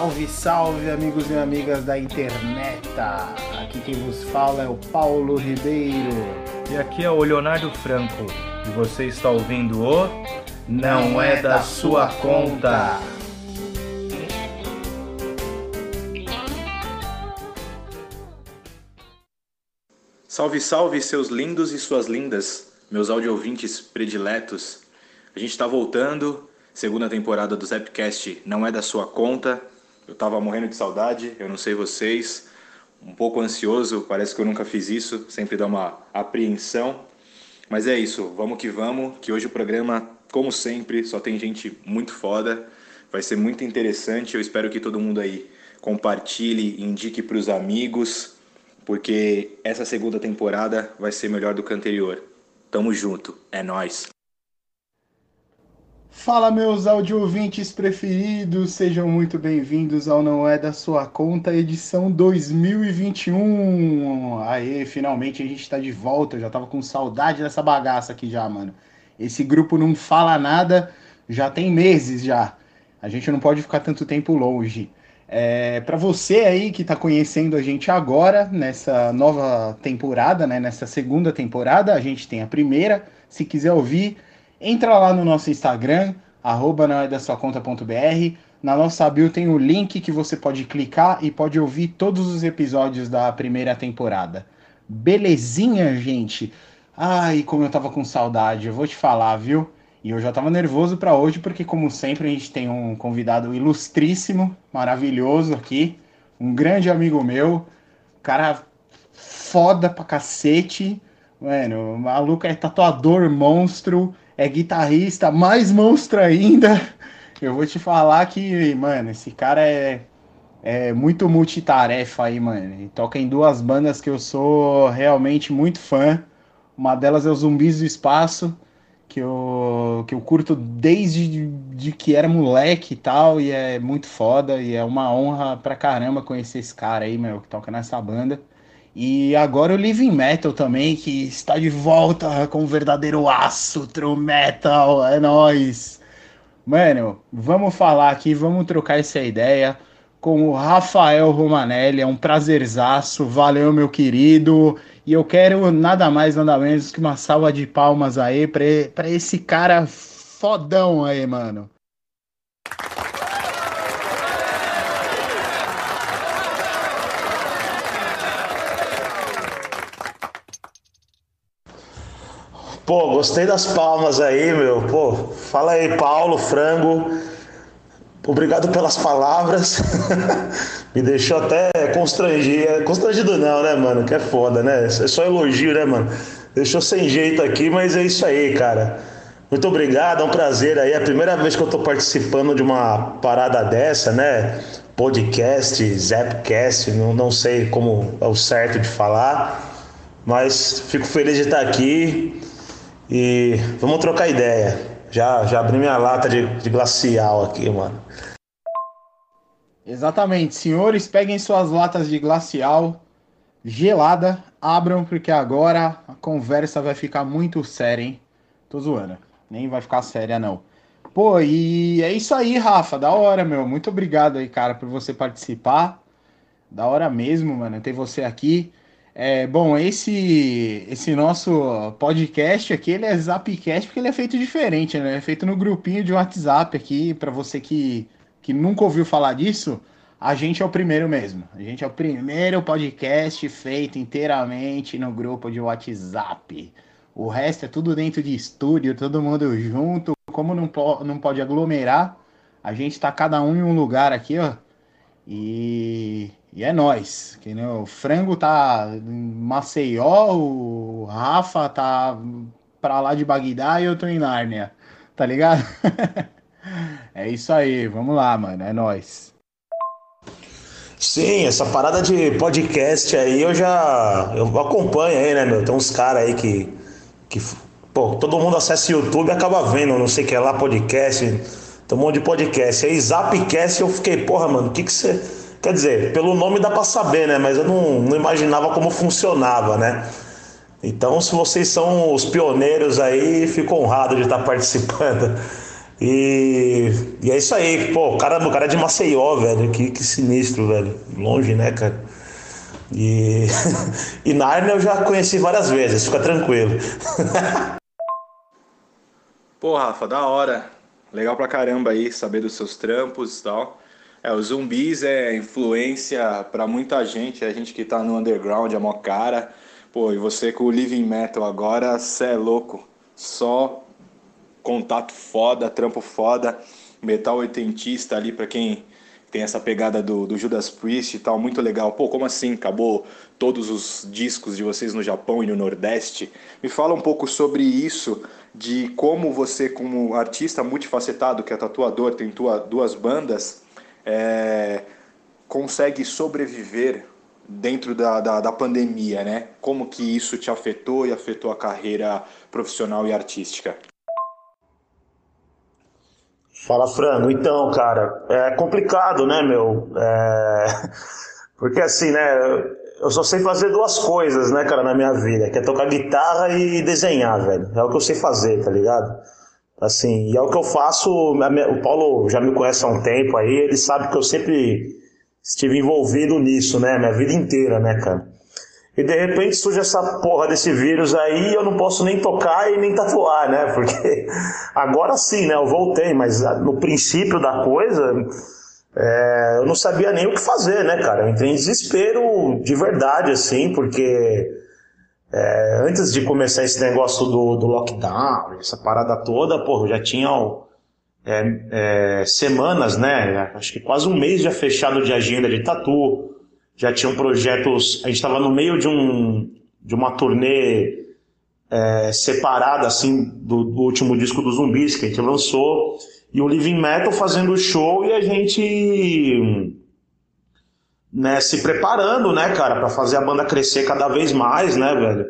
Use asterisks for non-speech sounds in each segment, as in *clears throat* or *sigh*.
Salve, salve, amigos e amigas da internet! Aqui quem vos fala é o Paulo Ribeiro. E aqui é o Leonardo Franco. E você está ouvindo o Não, é, da, sua conta. Salve, salve, seus lindos e suas lindas, meus audio-ouvintes prediletos. A gente está voltando, segunda temporada do Zapcast Não é da sua conta. Eu tava morrendo de saudade, eu não sei vocês, um pouco ansioso, parece que eu nunca fiz isso, sempre dá uma apreensão. Mas é isso, vamos que vamos, que hoje o programa, como sempre, só tem gente muito foda, vai ser muito interessante. Eu espero que todo mundo aí compartilhe, indique para os amigos, porque essa segunda temporada vai ser melhor do que a anterior. Tamo junto, é nós. Fala, meus audio ouvintes preferidos, sejam muito bem-vindos ao Não É da Sua Conta, edição 2021. Aê, finalmente a gente tá de volta, eu já tava com saudade dessa bagaça aqui já, mano. Esse grupo não fala nada, já tem meses já. A gente não pode ficar tanto tempo longe. É, para você aí que está conhecendo a gente agora, nessa nova temporada, né, nessa segunda temporada, a gente tem a primeira. Se quiser ouvir, entra lá no nosso Instagram, arroba é da sua conta.br. Na nossa bio tem o link que você pode clicar e pode ouvir todos os episódios da primeira temporada. Belezinha, gente? Ai, como eu tava com saudade, eu vou te falar, viu? E eu já tava nervoso para hoje, porque, como sempre, a gente tem um convidado ilustríssimo, maravilhoso aqui, um grande amigo meu, cara foda pra cacete. Mano, o maluco é tatuador monstro, é guitarrista, mais monstro ainda. Eu vou te falar que, mano, esse cara é, é muito multitarefa aí, mano. Ele toca em duas bandas que eu sou realmente muito fã. Uma delas é o Zumbis do Espaço, que eu, que eu curto desde de que era moleque e tal, e é muito foda, e é uma honra pra caramba conhecer esse cara aí, meu, que toca nessa banda. E agora o Living Metal também, que está de volta com o verdadeiro aço, true metal, é nóis. Mano, vamos falar aqui, vamos trocar essa ideia com o Rafael Romanelli, é um prazerzaço, valeu meu querido. E eu quero nada mais, nada menos que uma salva de palmas aí para esse cara fodão aí, mano. Pô, gostei das palmas aí, meu. Pô, fala aí, Paulo, frango. Obrigado pelas palavras. *laughs* Me deixou até constrangido. Constrangido não, né, mano? Que é foda, né? É só elogio, né, mano? Deixou sem jeito aqui, mas é isso aí, cara. Muito obrigado, é um prazer aí. É a primeira vez que eu tô participando de uma parada dessa, né? Podcast, Zapcast, não, não sei como é o certo de falar, mas fico feliz de estar aqui. E vamos trocar ideia. Já, já abri minha lata de, de glacial aqui, mano. Exatamente. Senhores, peguem suas latas de glacial gelada, abram, porque agora a conversa vai ficar muito séria, hein? Tô zoando. Nem vai ficar séria, não. Pô, e é isso aí, Rafa. Da hora, meu. Muito obrigado aí, cara, por você participar. Da hora mesmo, mano, ter você aqui. É, bom, esse esse nosso podcast aqui, ele é Zapcast porque ele é feito diferente, né? É feito no grupinho de WhatsApp aqui, para você que, que nunca ouviu falar disso, a gente é o primeiro mesmo. A gente é o primeiro podcast feito inteiramente no grupo de WhatsApp. O resto é tudo dentro de estúdio, todo mundo junto. Como não, po não pode aglomerar, a gente tá cada um em um lugar aqui, ó. E e é nós, que né, o frango tá em Maceió, o Rafa tá pra lá de Bagdá e eu tô em Nárnia, tá ligado? *laughs* é isso aí, vamos lá, mano, é nós. Sim, essa parada de podcast aí eu já eu acompanho aí, né, meu? Tem uns caras aí que, que pô, todo mundo acessa o YouTube e acaba vendo, não sei o que lá, podcast, tem um monte de podcast. Aí Zapcast eu fiquei, porra, mano, o que que você Quer dizer, pelo nome dá para saber, né? Mas eu não, não imaginava como funcionava, né? Então, se vocês são os pioneiros aí, fico honrado de estar participando. E, e é isso aí, pô, o cara, o cara é de Maceió, velho, que, que sinistro, velho. Longe, né, cara? E, *laughs* e Narnia eu já conheci várias vezes, fica tranquilo. *laughs* Pô, Rafa, da hora. Legal pra caramba aí saber dos seus trampos e tal. É, os zumbis é influência para muita gente, a gente que tá no underground, é mó cara. Pô, e você com o Living Metal agora, cê é louco. Só contato foda, trampo foda, metal oitentista ali para quem tem essa pegada do, do, Judas Priest e tal, muito legal. Pô, como assim? Acabou todos os discos de vocês no Japão e no Nordeste? Me fala um pouco sobre isso, de como você, como artista multifacetado, que é tatuador, tem tua, duas bandas, é, consegue sobreviver dentro da, da, da pandemia, né? Como que isso te afetou e afetou a carreira profissional e artística? Fala, Frango. Então, cara, é complicado, né, meu? É... *laughs* Porque assim, né, eu só sei fazer duas coisas, né, cara, na minha vida, que é tocar guitarra e desenhar, velho. É o que eu sei fazer, tá ligado? Assim, e é o que eu faço. O Paulo já me conhece há um tempo aí, ele sabe que eu sempre estive envolvido nisso, né, minha vida inteira, né, cara? E de repente surge essa porra desse vírus aí eu não posso nem tocar e nem tatuar, né? *laughs* Porque agora sim, né? Eu voltei, mas no princípio da coisa é, eu não sabia nem o que fazer, né, cara? Eu entrei em desespero de verdade, assim, porque é, antes de começar esse negócio do, do lockdown, essa parada toda, eu já tinha é, é, semanas, né? Acho que quase um mês já fechado de agenda de tatu já tinham projetos. A gente estava no meio de, um, de uma turnê é, separada assim do, do, último disco dos zumbis que a gente lançou e o Living Metal fazendo show e a gente né, se preparando, né, cara, para fazer a banda crescer cada vez mais, né, velho.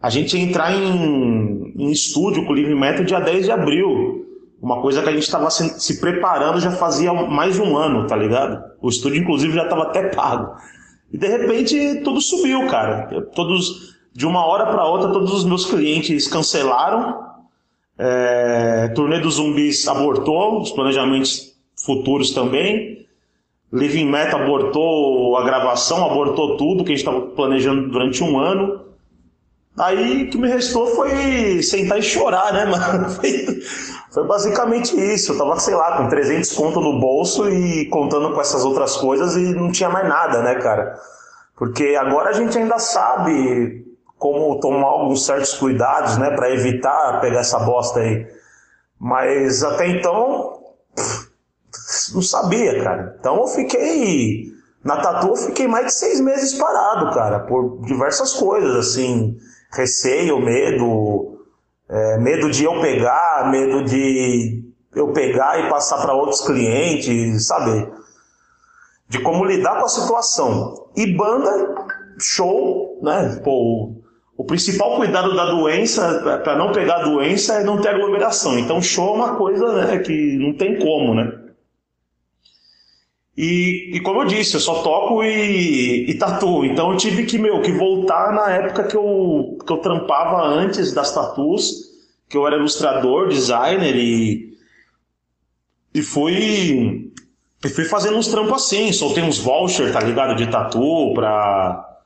A gente entrar em, em estúdio com o Living Metal dia 10 de abril. Uma coisa que a gente estava se, se, preparando já fazia mais de um ano, tá ligado? O estúdio, inclusive, já estava até pago. E de repente tudo subiu, cara. Todos, de uma hora para outra, todos os meus clientes cancelaram. É, turnê dos zumbis abortou, os planejamentos futuros também. Living Meta abortou a gravação, abortou tudo que a gente estava planejando durante um ano. Aí o que me restou foi sentar e chorar, né, *laughs* mano? Foi, foi basicamente isso. Eu tava, sei lá, com 300 conto no bolso e contando com essas outras coisas e não tinha mais nada, né, cara? Porque agora a gente ainda sabe como tomar alguns certos cuidados, né, para evitar pegar essa bosta aí. Mas até então, não sabia, cara. Então eu fiquei. Na tatu eu fiquei mais de seis meses parado, cara, por diversas coisas, assim. Receio, medo, é, medo de eu pegar, medo de eu pegar e passar para outros clientes, sabe? De como lidar com a situação. E banda, show, né? Pô, o principal cuidado da doença, para não pegar a doença, é não ter aglomeração. Então, show é uma coisa né, que não tem como, né? E, e, como eu disse, eu só toco e, e tatuo. Então eu tive que, meu, que voltar na época que eu, que eu trampava antes das tatus, que eu era ilustrador, designer e, e fui, e fui fazendo uns trampos assim. Soltei uns vouchers, tá ligado? De tatu pra,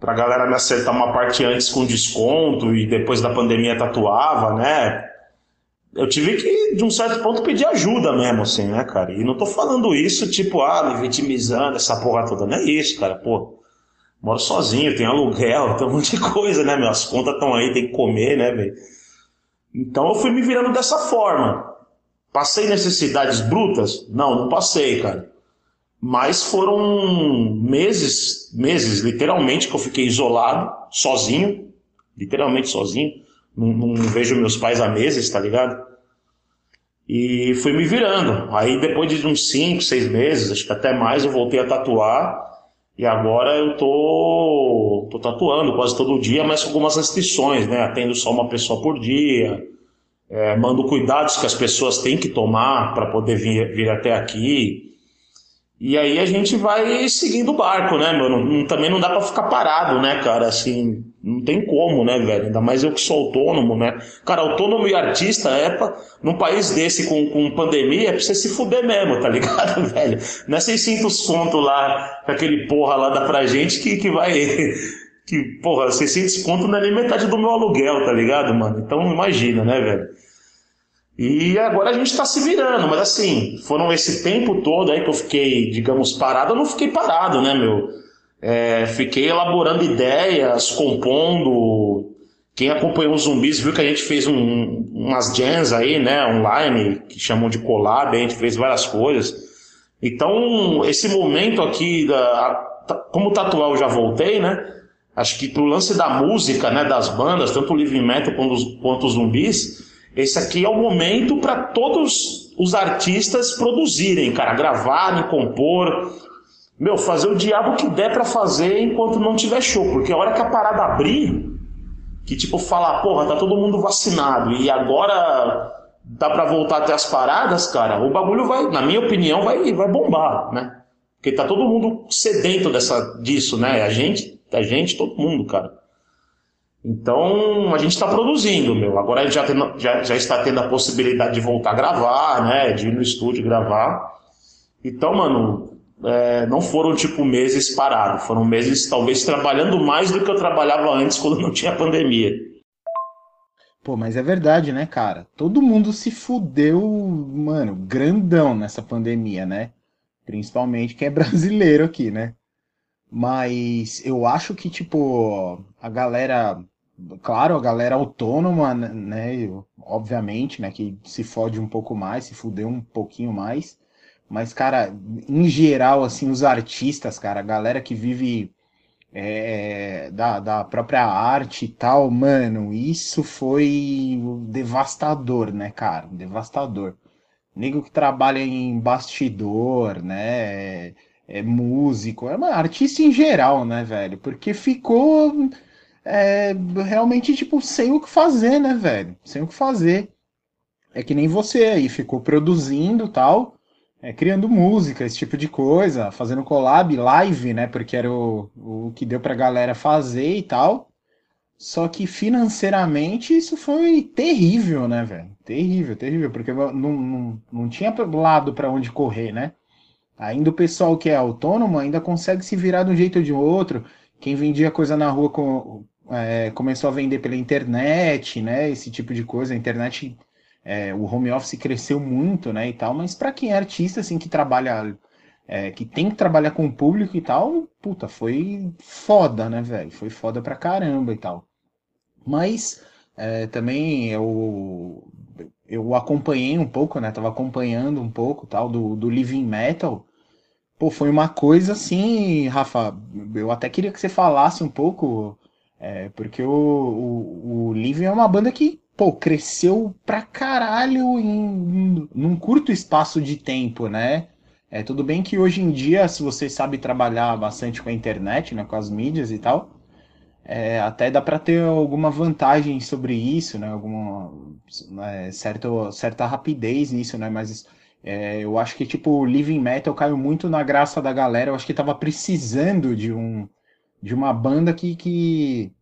pra galera me acertar uma parte antes com desconto e depois da pandemia tatuava, né? Eu tive que, de um certo ponto, pedir ajuda mesmo, assim, né, cara? E não tô falando isso, tipo, ah, me vitimizando, essa porra toda. Não é isso, cara, pô. Moro sozinho, tenho aluguel, *laughs* tem um monte de coisa, né, meu? As contas estão aí, tem que comer, né, velho? Então eu fui me virando dessa forma. Passei necessidades brutas? Não, não passei, cara. Mas foram meses, meses, literalmente, que eu fiquei isolado, sozinho, literalmente sozinho não, não, vejo meus pais há meses, tá ligado? E fui me virando. Aí depois de uns 5, 6 meses, acho que até mais, eu voltei a tatuar. E agora eu tô, tô tatuando quase todo dia, mas com algumas restrições, né? Atendo só uma pessoa por dia. É, mando cuidados que as pessoas têm que tomar para poder vir, vir até aqui. E aí a gente vai seguindo o barco, né, meu? Não, também não dá para ficar parado, né, cara? Assim, não tem como, né, velho? Ainda mais eu que sou autônomo, né? Cara, autônomo e artista é pra, num país desse com, com pandemia é pra você se fuder mesmo, tá ligado, *laughs* velho? Não é 600 conto lá, que aquele porra lá dá pra gente que, que vai. *laughs* Que, porra, 600 conto não é nem metade do meu aluguel, tá ligado, mano? Então imagina, né, velho? E agora a gente está se virando, mas assim, foram esse tempo todo aí que eu fiquei, digamos, parado, eu não fiquei parado, né, meu? É, fiquei elaborando ideias, compondo. Quem acompanhou os zumbis viu que a gente fez um, umas jams aí, né, online, que chamam de collab, a gente fez várias coisas. Então, esse momento aqui, da, como tatuar eu já voltei, né? Acho que pro lance da música, né, das bandas, tanto o Living Metal quanto os, quanto os zumbis, esse aqui é o momento para todos os artistas produzirem, cara, gravarem, compor. Meu, fazer o diabo que der para fazer enquanto não tiver show, porque a hora que a parada abrir, que tipo falar, porra, tá todo mundo vacinado e agora dá para voltar até as paradas, cara, o bagulho vai, na minha opinião, vai, vai bombar, né? Porque tá todo mundo sedento dessa, disso, né? A gente, a gente, todo mundo, cara. Então a gente está produzindo, meu. Agora a gente já, tem, já, já, está tendo a possibilidade de voltar a gravar, né? De ir no estúdio gravar. Então, mano, é, não foram tipo meses parados, foram meses talvez trabalhando mais do que eu trabalhava antes quando não tinha pandemia. Pô, mas é verdade, né, cara? Todo mundo se fudeu, mano, grandão nessa pandemia, né? Principalmente quem é brasileiro aqui, né? Mas eu acho que, tipo, a galera claro, a galera autônoma, né, obviamente, né, que se fode um pouco mais, se fudeu um pouquinho mais, mas, cara, em geral, assim, os artistas, cara, a galera que vive é, da, da própria arte e tal, mano, isso foi devastador, né, cara, devastador. Nego que trabalha em bastidor, né, é, é músico, é uma artista em geral, né, velho, porque ficou é, realmente, tipo, sem o que fazer, né, velho? Sem o que fazer. É que nem você aí, ficou produzindo tal, é, criando música, esse tipo de coisa, fazendo collab, live, né? Porque era o, o que deu pra galera fazer e tal. Só que financeiramente isso foi terrível, né, velho? Terrível, terrível, porque não, não, não tinha lado para onde correr, né? Ainda o pessoal que é autônomo ainda consegue se virar de um jeito ou de outro. Quem vendia coisa na rua com, é, começou a vender pela internet, né? Esse tipo de coisa. A internet, é, o home office cresceu muito, né? E tal. Mas para quem é artista, assim, que trabalha, é, que tem que trabalhar com o público e tal, puta, foi foda, né, velho? Foi foda pra caramba e tal. Mas é, também eu eu acompanhei um pouco, né? Tava acompanhando um pouco tal do, do Living Metal. Pô, foi uma coisa assim, Rafa. Eu até queria que você falasse um pouco é, porque o, o, o Living é uma banda que, pô, cresceu pra caralho em, num curto espaço de tempo, né? É, tudo bem que hoje em dia, se você sabe trabalhar bastante com a internet, né, com as mídias e tal, é, até dá para ter alguma vantagem sobre isso, né, alguma é, certo, certa rapidez nisso, né, mas é, eu acho que tipo o Living Metal caiu muito na graça da galera, eu acho que tava precisando de um de uma banda que, que,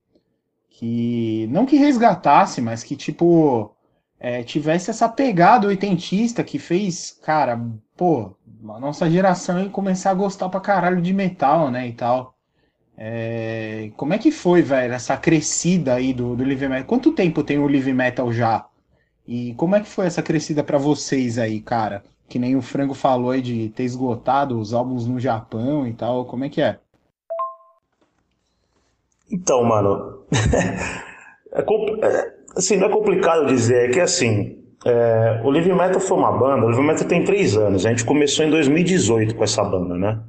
que não que resgatasse, mas que tipo é, tivesse essa pegada oitentista que fez, cara, pô, a nossa geração começar a gostar pra caralho de metal, né, e tal. É, como é que foi, velho, essa crescida aí do, do Live Metal? Quanto tempo tem o Live Metal já? E como é que foi essa crescida para vocês aí, cara? Que nem o Frango falou aí de ter esgotado os álbuns no Japão e tal, como é que é? Então, mano, *laughs* é, é, assim, não é complicado dizer, é que assim, é, o Live Metal foi uma banda, o Live Metal tem três anos, a gente começou em 2018 com essa banda, né?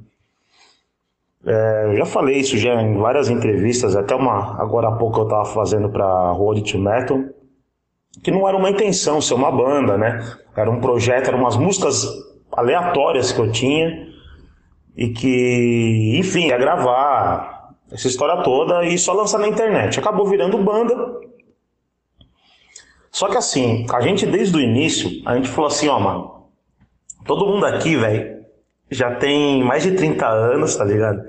É, eu já falei isso já em várias entrevistas, até uma agora há pouco eu tava fazendo para Road to Metal, que não era uma intenção ser uma banda, né? Era um projeto, eram umas músicas aleatórias que eu tinha e que, enfim, ia gravar, essa história toda e só lançar na internet. Acabou virando banda. Só que assim, a gente desde o início, a gente falou assim, ó, mano, todo mundo aqui, velho, já tem mais de 30 anos, tá ligado?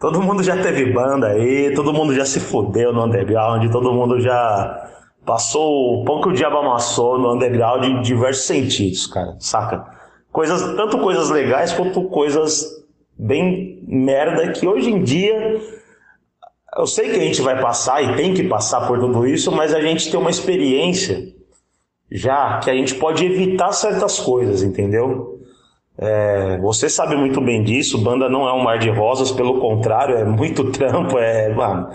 Todo mundo já teve banda aí, todo mundo já se fudeu no underground, todo mundo já passou o pão que o diabo amassou no underground em diversos sentidos, cara, saca? Coisas, tanto coisas legais quanto coisas bem merda que hoje em dia eu sei que a gente vai passar e tem que passar por tudo isso, mas a gente tem uma experiência já que a gente pode evitar certas coisas, entendeu? É, você sabe muito bem disso, banda não é um mar de rosas, pelo contrário, é muito *laughs* trampo, é, mano,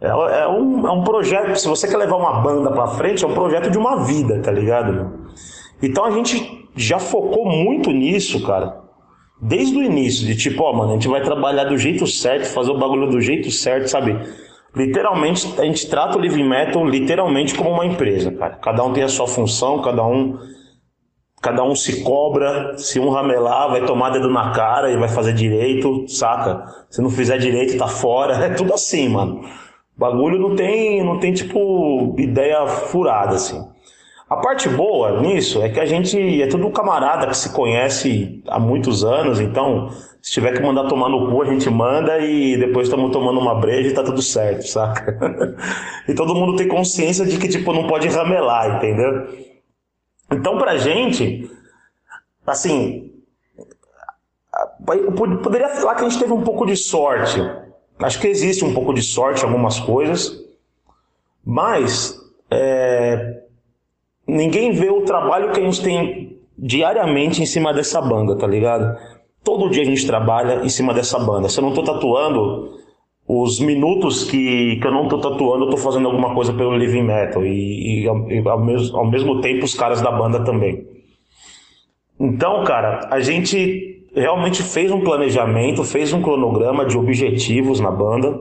é, é, um, é um projeto, se você quer levar uma banda pra frente, é um projeto de uma vida, tá ligado? Então a gente já focou muito nisso, cara, desde o início, de tipo, ó, mano, a gente vai trabalhar do jeito certo, fazer o bagulho do jeito certo, sabe? Literalmente, a gente trata o Living Metal literalmente como uma empresa, cara. Cada um tem a sua função, cada um cada um se cobra, se um ramelar, vai tomar dedo na cara e vai fazer direito, saca? Se não fizer direito, tá fora. *laughs* É tudo assim, mano. O bagulho não tem, não tem tipo ideia furada assim. A parte boa nisso é que a gente é tudo camarada que se conhece há muitos anos, então se tiver que mandar tomar no cu, a gente manda e depois estamos tomando uma breja e tá tudo certo, saca? *laughs* e todo mundo tem consciência de que, tipo, não pode ramelar, entendeu? Então, pra gente, assim, poderia falar que a gente teve um pouco de sorte. Acho que existe um pouco de sorte em algumas coisas, mas é, ninguém vê o trabalho que a gente tem diariamente em cima dessa banda, tá ligado? Todo dia a gente trabalha em cima dessa banda. Se eu não tô tatuando, os minutos que, que eu não tô tatuando, eu tô fazendo alguma coisa pelo Living Metal. E, e, e ao, mesmo, ao mesmo tempo os caras da banda também. Então, cara, a gente realmente fez um planejamento, fez um cronograma de objetivos na banda.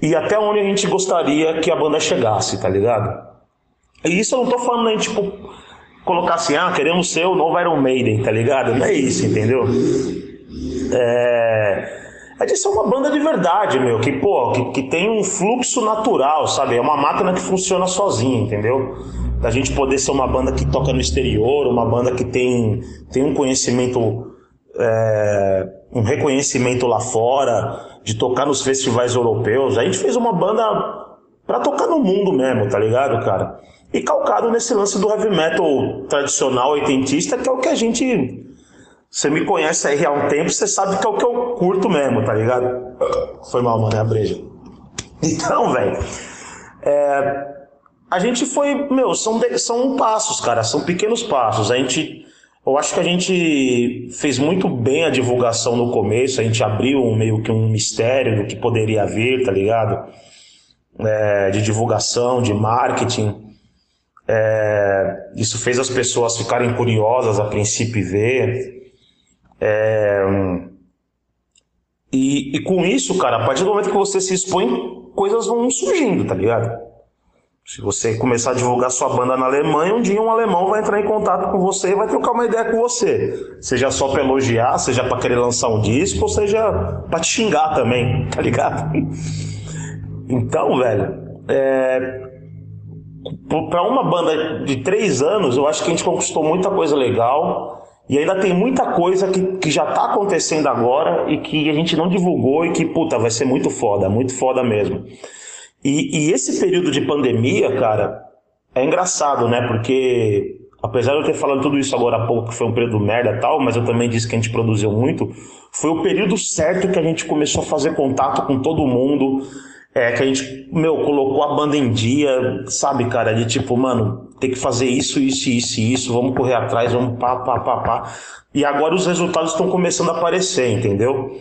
E até onde a gente gostaria que a banda chegasse, tá ligado? E isso eu não tô falando nem, tipo, colocar assim, ah, queremos ser o novo Iron Maiden, tá ligado? Não é isso, entendeu? É. É de ser uma banda de verdade, meu, que, pô, que, que tem um fluxo natural, sabe? É uma máquina que funciona sozinha, entendeu? Da gente poder ser uma banda que toca no exterior, uma banda que tem, tem um conhecimento, é, um reconhecimento lá fora, de tocar nos festivais europeus. A gente fez uma banda pra tocar no mundo mesmo, tá ligado, cara? E calcado nesse lance do heavy metal tradicional oitentista, que é o que a gente. Você me conhece aí há um tempo, você sabe que é o que eu curto mesmo, tá ligado? Foi mal, mano, é a breja. *laughs* Então, velho. É, a gente foi. Meu, são, são passos, cara, são pequenos passos. A gente. Eu acho que a gente fez muito bem a divulgação no começo, a gente abriu meio que um mistério do que poderia vir, tá ligado? É, de divulgação, de marketing. É, isso fez as pessoas ficarem curiosas a princípio e ver. É, e, e, com isso, cara, a partir do momento que você se expõe, coisas vão surgindo, tá ligado? Se você começar a divulgar sua banda na Alemanha, um dia um alemão vai entrar em contato com você e vai trocar uma ideia com você. Seja só pra elogiar, seja pra querer lançar um disco, ou seja pra te xingar também, *laughs* tá ligado? Então, velho, é, para uma banda de três anos, eu acho que a gente conquistou muita coisa legal. E ainda tem muita coisa que, que já tá acontecendo agora e que a gente não divulgou e que, puta, vai ser muito foda, muito foda mesmo. E, e esse período de pandemia, cara, é engraçado, né? Porque, apesar de eu ter falado tudo isso agora há pouco, que foi um período merda e tal, mas eu também disse que a gente produziu muito, foi o período certo que a gente começou a fazer contato com todo mundo é, que a gente, meu, colocou a banda em dia, sabe, cara, de tipo, mano, tem que fazer isso, isso, isso isso, vamos correr atrás, vamos pá, pá, pá, pá. E agora os resultados estão começando a aparecer, entendeu?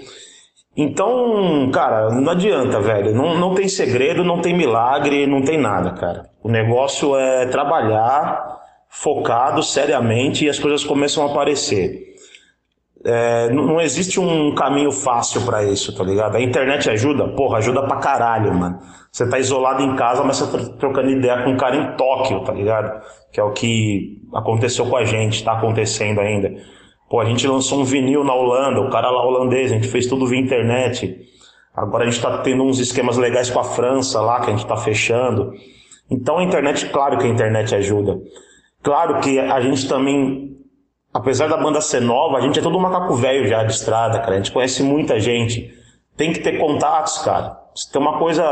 Então, cara, não adianta, velho. Não, não tem segredo, não tem milagre, não tem nada, cara. O negócio é trabalhar focado, seriamente, e as coisas começam a aparecer. É, não existe um caminho fácil para isso, tá ligado? A internet ajuda? Porra, ajuda pra caralho, mano. Você tá isolado em casa, mas você tá trocando ideia com um cara em Tóquio, tá ligado? Que é o que aconteceu com a gente, tá acontecendo ainda. Pô, a gente lançou um vinil na Holanda, o cara lá holandês, a gente fez tudo via internet. Agora a gente tá tendo uns esquemas legais com a França lá, que a gente tá fechando. Então a internet, claro que a internet ajuda. Claro que a gente também apesar da banda ser nova, a gente é todo macaco velho já de estrada, cara. A gente conhece muita gente. Tem que ter contatos, cara. Tem uma coisa.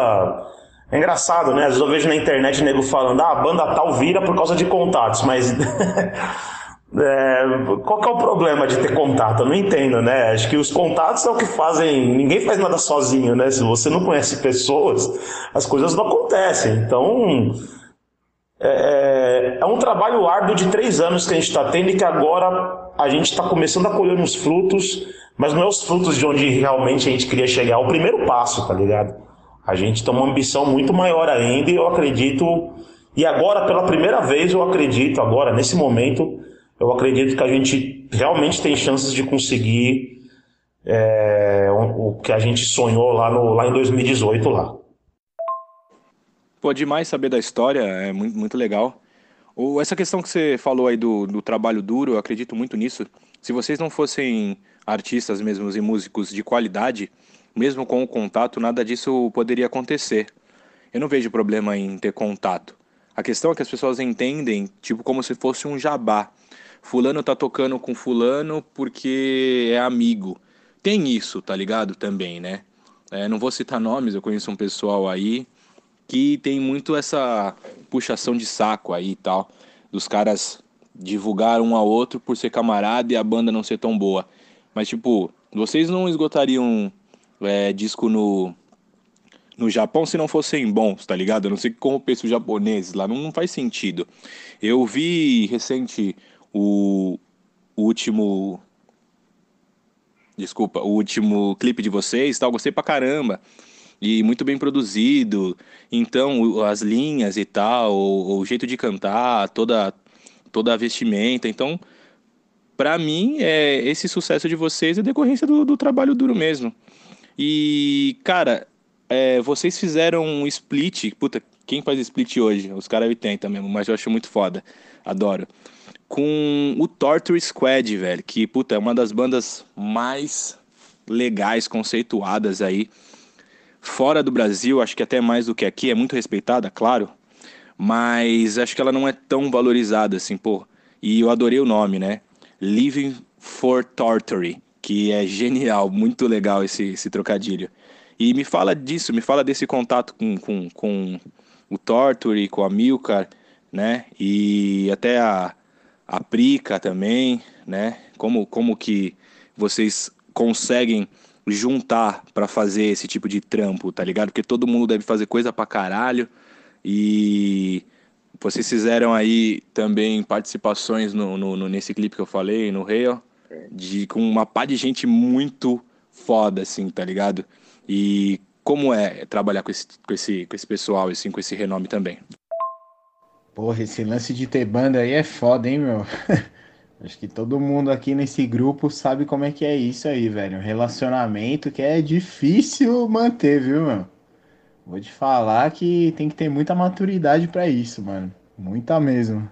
É engraçado, né? Às vezes eu vejo na internet nego falando, ah, a banda tal vira por causa de contatos, mas. *laughs* É, qual que é o problema de ter contato? Eu não entendo, né? Acho que os contatos é o que fazem. Ninguém faz nada sozinho, né? Se você não conhece pessoas, as coisas não acontecem. Então, é, é um trabalho árduo de três anos que a gente está tendo e que agora a gente está começando a colher uns frutos, mas não é os frutos de onde realmente a gente queria chegar. É o primeiro passo, tá ligado? A gente tem uma ambição muito maior ainda e eu acredito. E agora, pela primeira vez, eu acredito, agora, nesse momento eu acredito que a gente realmente tem chances de conseguir é, o que a gente sonhou lá, no, lá em 2018 lá. Pô, demais saber da história, é muito, muito legal. O, essa questão que você falou aí do, do trabalho duro, eu acredito muito nisso. Se vocês não fossem artistas mesmos e músicos de qualidade, mesmo com o contato, nada disso poderia acontecer. Eu não vejo problema em ter contato. A questão é que as pessoas entendem, tipo, como se fosse um jabá fulano tá tocando com fulano porque é amigo. Tem isso, tá ligado? Também, né? É, não vou citar nomes, eu conheço um pessoal aí que tem muito essa puxação de saco aí e tal, dos caras divulgar um ao outro por ser camarada e a banda não ser tão boa. Mas, tipo, vocês não esgotariam é, disco no, no Japão se não fossem bons, tá ligado? Eu não sei como pensa os japoneses lá, não, não faz sentido. Eu vi recente o último. Desculpa, o último clipe de vocês, tal, gostei pra caramba. E muito bem produzido. Então, as linhas e tal, o, o jeito de cantar, toda, toda a vestimenta. Então, para mim, é, esse sucesso de vocês é decorrência do, do trabalho duro mesmo. E, cara, é, vocês fizeram um split. Puta, quem faz split hoje? Os caras 80 mesmo, mas eu acho muito foda. Adoro com o Torture Squad, velho, que puta, é uma das bandas mais legais, conceituadas aí. Fora do Brasil, acho que até mais do que aqui, é muito respeitada, claro, mas acho que ela não é tão valorizada assim, pô. E eu adorei o nome, né? Living for Torture, que é genial, muito legal esse, esse trocadilho. E me fala disso, me fala desse contato com, com, com o Torture, com a Milcar, né? E até a, a Prica também, né? Como, como que vocês conseguem juntar para fazer esse tipo de trampo, tá ligado? Porque todo mundo deve fazer coisa pra caralho e vocês fizeram aí também participações no, no, nesse clipe que eu falei, no Real, de com uma pá de gente muito foda, assim, tá ligado? E como é trabalhar com esse, com esse, com esse pessoal, assim, com esse renome também? Porra, esse lance de ter banda aí é foda, hein, meu? *laughs* Acho que todo mundo aqui nesse grupo sabe como é que é isso aí, velho. Um relacionamento que é difícil manter, viu, meu? Vou te falar que tem que ter muita maturidade para isso, mano. Muita mesmo.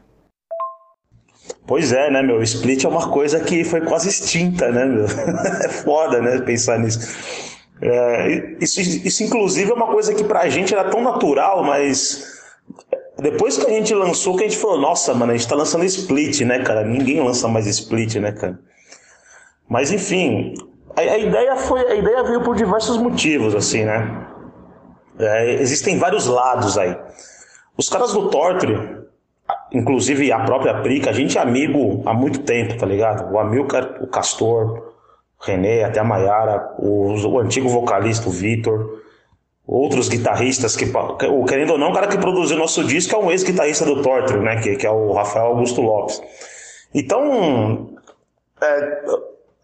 Pois é, né, meu? Split é uma coisa que foi quase extinta, né, meu? *laughs* é foda, né, pensar nisso. É, isso, isso, inclusive, é uma coisa que pra gente era tão natural, mas depois que a gente lançou, que a gente falou, nossa, mano, a gente tá lançando split, né, cara? Ninguém lança mais split, né, cara? Mas enfim, a, a ideia foi. A ideia veio por diversos motivos, assim, né? É, existem vários lados aí. Os caras do Torture, inclusive a própria Prica, a gente é amigo há muito tempo, tá ligado? O Amilcar, o Castor, o René, até a Maiara, o, o antigo vocalista, o Vitor outros guitarristas que, querendo ou não, o cara que produziu o nosso disco é um ex-guitarrista do Torture, né? Que, que é o Rafael Augusto Lopes. Então, é,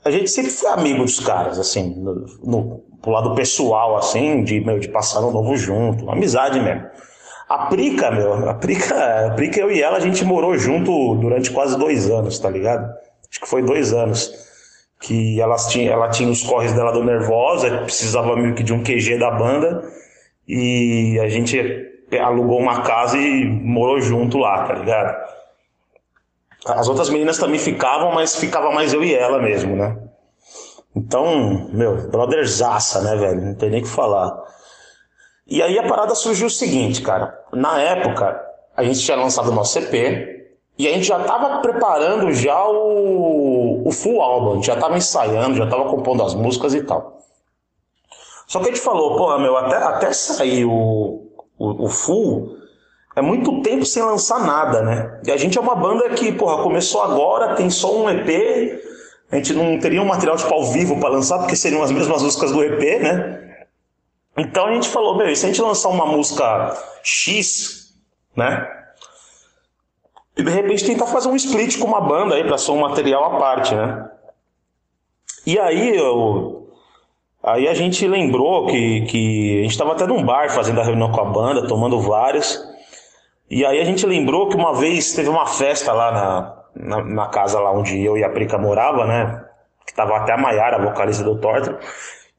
a gente sempre foi amigo dos caras, assim, no, no, pro lado pessoal, assim, de, meu, de passar no novo junto, amizade mesmo. A Prica, meu, a Prica, a Prica, eu e ela, a gente morou junto durante quase dois anos, tá ligado? Acho que foi dois anos que elas tinha, ela tinha os corres dela do Nervosa, precisava meio que de um QG da banda, e a gente alugou uma casa e morou junto lá, tá ligado? As outras meninas também ficavam, mas ficava mais eu e ela mesmo, né? Então, meu, brotherzaça, né, velho? Não tem nem o que falar. E aí a parada surgiu o seguinte, cara. Na época, a gente tinha lançado o nosso CP e a gente já tava preparando já o o full álbum, a gente já tava ensaiando, já tava compondo as músicas e tal. Só que a gente falou, pô, meu, até, até sair o, o, o full, é muito tempo sem lançar nada, né? E a gente é uma banda que, porra, começou agora, tem só um EP, a gente não teria um material tipo ao vivo para lançar, porque seriam as mesmas músicas do EP, né? Então a gente falou, meu, e se a gente lançar uma música X, né? E de repente tentar fazer um split com uma banda aí para ser um material à parte, né? E aí eu, aí a gente lembrou que, que a gente estava até num bar fazendo a reunião com a banda, tomando várias. E aí a gente lembrou que uma vez teve uma festa lá na, na, na casa lá onde eu e a Prica morava, né? Que tava até a Maiara, a vocalista do Torto.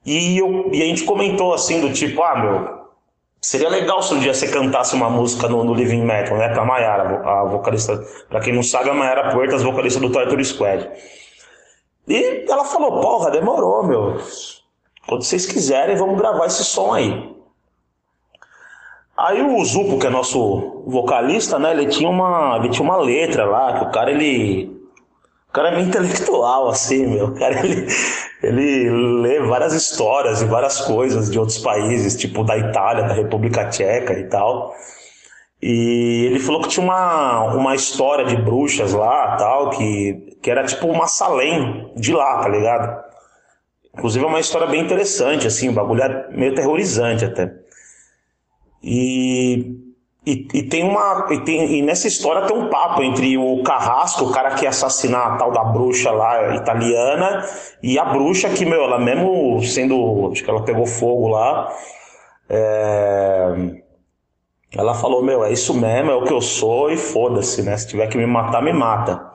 E, eu, e a gente comentou assim, do tipo, ah, meu, seria legal se um dia você cantasse uma música no, no Living Metal, né? Pra Maiara, a vocalista. Pra quem não sabe, a Maiara Puertas, vocalista do Torture Squad. E ela falou, porra, demorou, meu. Quando vocês quiserem, vamos gravar esse som aí. Aí o Zupo, que é nosso vocalista, né? Ele tinha uma, ele tinha uma letra lá, que o cara, ele cara é meio intelectual, assim, meu. O cara, ele, ele lê várias histórias e várias coisas de outros países, tipo da Itália, da República Tcheca e tal. E ele falou que tinha uma, uma história de bruxas lá, tal, que, que era tipo uma Salém de lá, tá ligado? Inclusive é uma história bem interessante, assim, o bagulho é meio terrorizante até. E e, e, tem uma. E, tem, e, nessa história tem um papo entre o Carrasco, o cara que ia assassinar a tal da bruxa lá italiana, e a bruxa que, meu, ela mesmo sendo. Acho que ela pegou fogo lá. É, ela falou, meu, é isso mesmo, é o que eu sou e foda-se, né? Se tiver que me matar, me mata.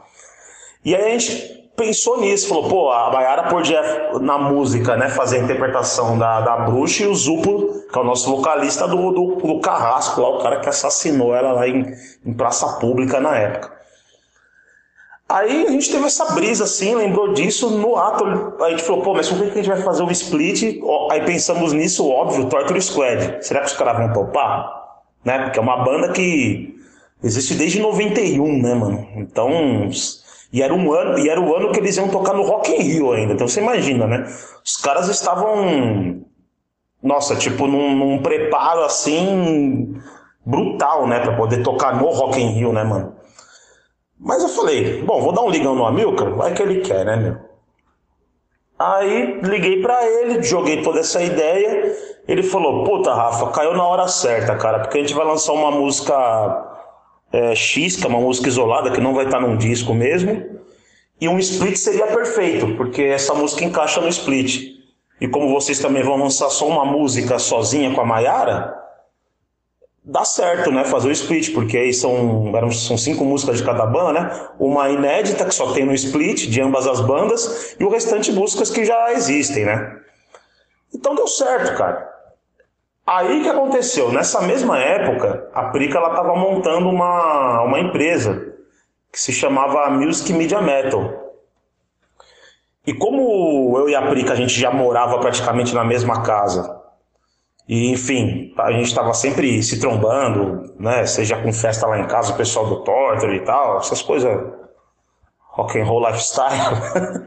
E aí a gente pensou nisso, falou, pô, a Bayara podia na música, né, fazer a interpretação da, da bruxa e o Zupo, que é o nosso vocalista do, do, do Carrasco, lá, o cara que assassinou ela lá em, em praça pública na época. Aí a gente teve essa brisa assim, lembrou disso no ato. A gente falou, pô, mas como é que a gente vai fazer o split? Aí pensamos nisso, óbvio, Torture Squad. Será que os caras vão topar? Né? Porque é uma banda que existe desde 91, né, mano? Então, e era, um ano, e era o ano que eles iam tocar no Rock in Rio ainda. Então você imagina, né? Os caras estavam. Nossa, tipo, num, num preparo assim. brutal, né? Pra poder tocar no Rock in Rio, né, mano? Mas eu falei, bom, vou dar um ligão no Amilcar, vai que ele quer, né, meu? Aí liguei para ele, joguei toda essa ideia. Ele falou: Puta, Rafa, caiu na hora certa, cara, porque a gente vai lançar uma música é, X, que é uma música isolada, que não vai estar num disco mesmo. E um split seria perfeito, porque essa música encaixa no split. E como vocês também vão lançar só uma música sozinha com a Mayara, dá certo, né? Fazer o split, porque aí são, eram, são cinco músicas de cada banda, né? Uma inédita, que só tem no split, de ambas as bandas, e o restante músicas que já existem, né? Então deu certo, cara. Aí que aconteceu? Nessa mesma época, a Prica estava montando uma, uma empresa que se chamava Music Media Metal. E como eu e a Prica a gente já morava praticamente na mesma casa, e enfim, a gente estava sempre se trombando, né? Seja com festa lá em casa, o pessoal do Torture e tal, essas coisas rock and roll lifestyle.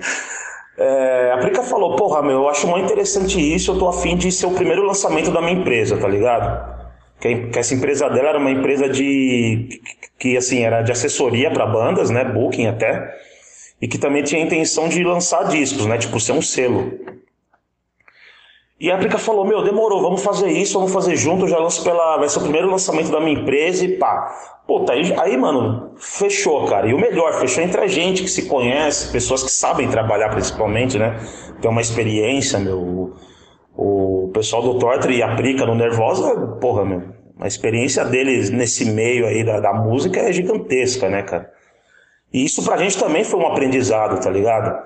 *laughs* É, a Prica falou, porra, meu, eu acho muito interessante isso, eu tô afim de ser o primeiro lançamento da minha empresa, tá ligado? Que, que essa empresa dela era uma empresa de. que assim, era de assessoria para bandas, né? Booking até. E que também tinha a intenção de lançar discos, né? Tipo, ser um selo. E a Prica falou: Meu, demorou, vamos fazer isso, vamos fazer junto. Já lanço pela. Vai ser o primeiro lançamento da minha empresa e pá. Puta, aí, aí, mano, fechou, cara. E o melhor, fechou entre a gente que se conhece, pessoas que sabem trabalhar principalmente, né? Tem uma experiência, meu. O, pessoal do Tortre e a Prica no Nervosa, porra, meu. A experiência deles nesse meio aí da, da música é gigantesca, né, cara? E isso pra gente também foi um aprendizado, tá ligado?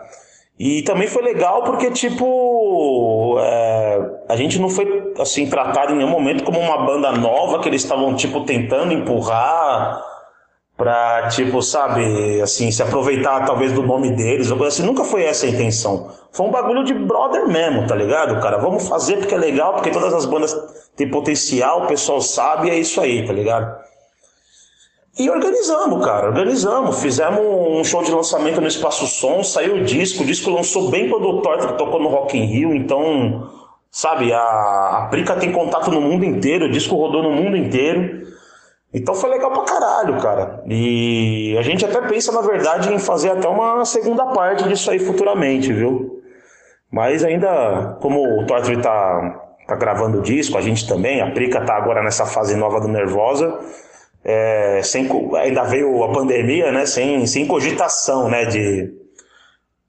E também foi legal porque, tipo, é, a gente não foi, assim, tratado em nenhum momento como uma banda nova que eles estavam, tipo, tentando empurrar pra, tipo, sabe, assim, se aproveitar talvez do nome deles, ou assim. Nunca foi essa a intenção. Foi um bagulho de brother mesmo, tá ligado, cara? Vamos fazer porque é legal, porque todas as bandas têm potencial, o pessoal sabe, e é isso aí, tá ligado? E organizamos, cara, organizamos. Fizemos um show de lançamento no Espaço Som, saiu o disco, o disco lançou bem quando o Torta tocou no Rock in Rio, então, sabe, a, a Prica tem contato no mundo inteiro, o disco rodou no mundo inteiro. Então foi legal pra caralho, cara. E a gente até pensa, na verdade, em fazer até uma segunda parte disso aí futuramente, viu? Mas ainda, como o Torture tá, tá gravando o disco, a gente também, a Prica tá agora nessa fase nova do Nervosa é, sem, ainda veio a pandemia, né, sem, sem cogitação né, de,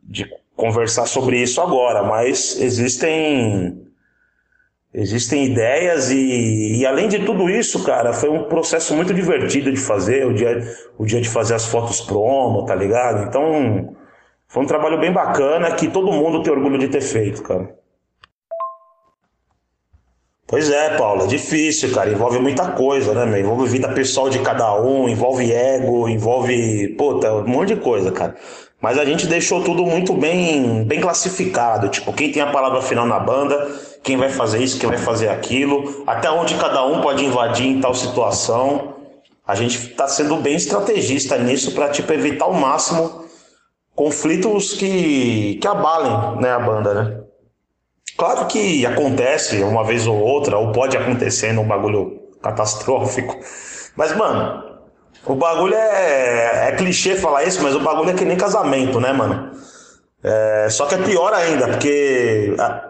de conversar sobre isso agora, mas existem existem ideias e, e, além de tudo isso, cara, foi um processo muito divertido de fazer, o dia, o dia de fazer as fotos promo, tá ligado? Então, foi um trabalho bem bacana que todo mundo tem orgulho de ter feito, cara. Pois é, Paulo, é difícil, cara. Envolve muita coisa, né, meu? Envolve vida pessoal de cada um, envolve ego, envolve, puta, um monte de coisa, cara. Mas a gente deixou tudo muito bem, bem classificado. Tipo, quem tem a palavra final na banda, quem vai fazer isso, quem vai fazer aquilo, até onde cada um pode invadir em tal situação. A gente está sendo bem estrategista nisso para tipo evitar ao máximo conflitos que, que abalem né, a banda, né? Claro que acontece uma vez ou outra, ou pode acontecer num bagulho catastrófico. Mas, mano, o bagulho é, é clichê falar isso, mas o bagulho é que nem casamento, né, mano? É, só que é pior ainda, porque a,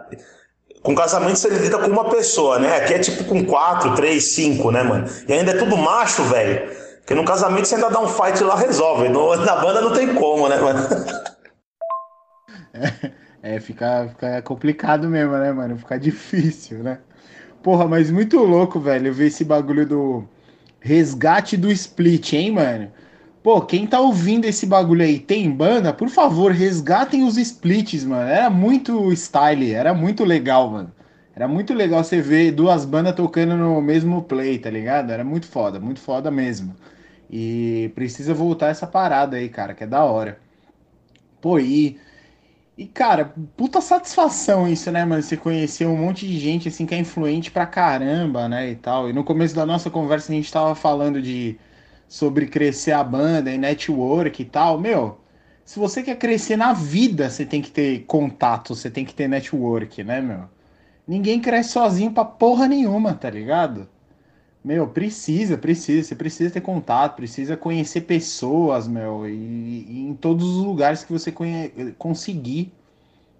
com casamento você lida com uma pessoa, né? Aqui é tipo com quatro, três, cinco, né, mano? E ainda é tudo macho, velho. Porque no casamento você ainda dá um fight lá, resolve. No, na banda não tem como, né, mano? É, *laughs* fica, fica complicado mesmo, né, mano? Fica difícil, né? Porra, mas muito louco, velho, ver esse bagulho do resgate do split, hein, mano? Pô, quem tá ouvindo esse bagulho aí tem banda, por favor, resgatem os splits, mano. Era muito style, era muito legal, mano. Era muito legal você ver duas bandas tocando no mesmo play, tá ligado? Era muito foda, muito foda mesmo. E precisa voltar essa parada aí, cara, que é da hora. Pô, e e, cara, puta satisfação isso, né, mano? Você conhecer um monte de gente, assim, que é influente pra caramba, né, e tal. E no começo da nossa conversa a gente tava falando de... Sobre crescer a banda e network e tal. Meu, se você quer crescer na vida, você tem que ter contato, você tem que ter network, né, meu? Ninguém cresce sozinho pra porra nenhuma, tá ligado? Meu, precisa, precisa. Você precisa ter contato, precisa conhecer pessoas, meu, e, e em todos os lugares que você conhe... conseguir,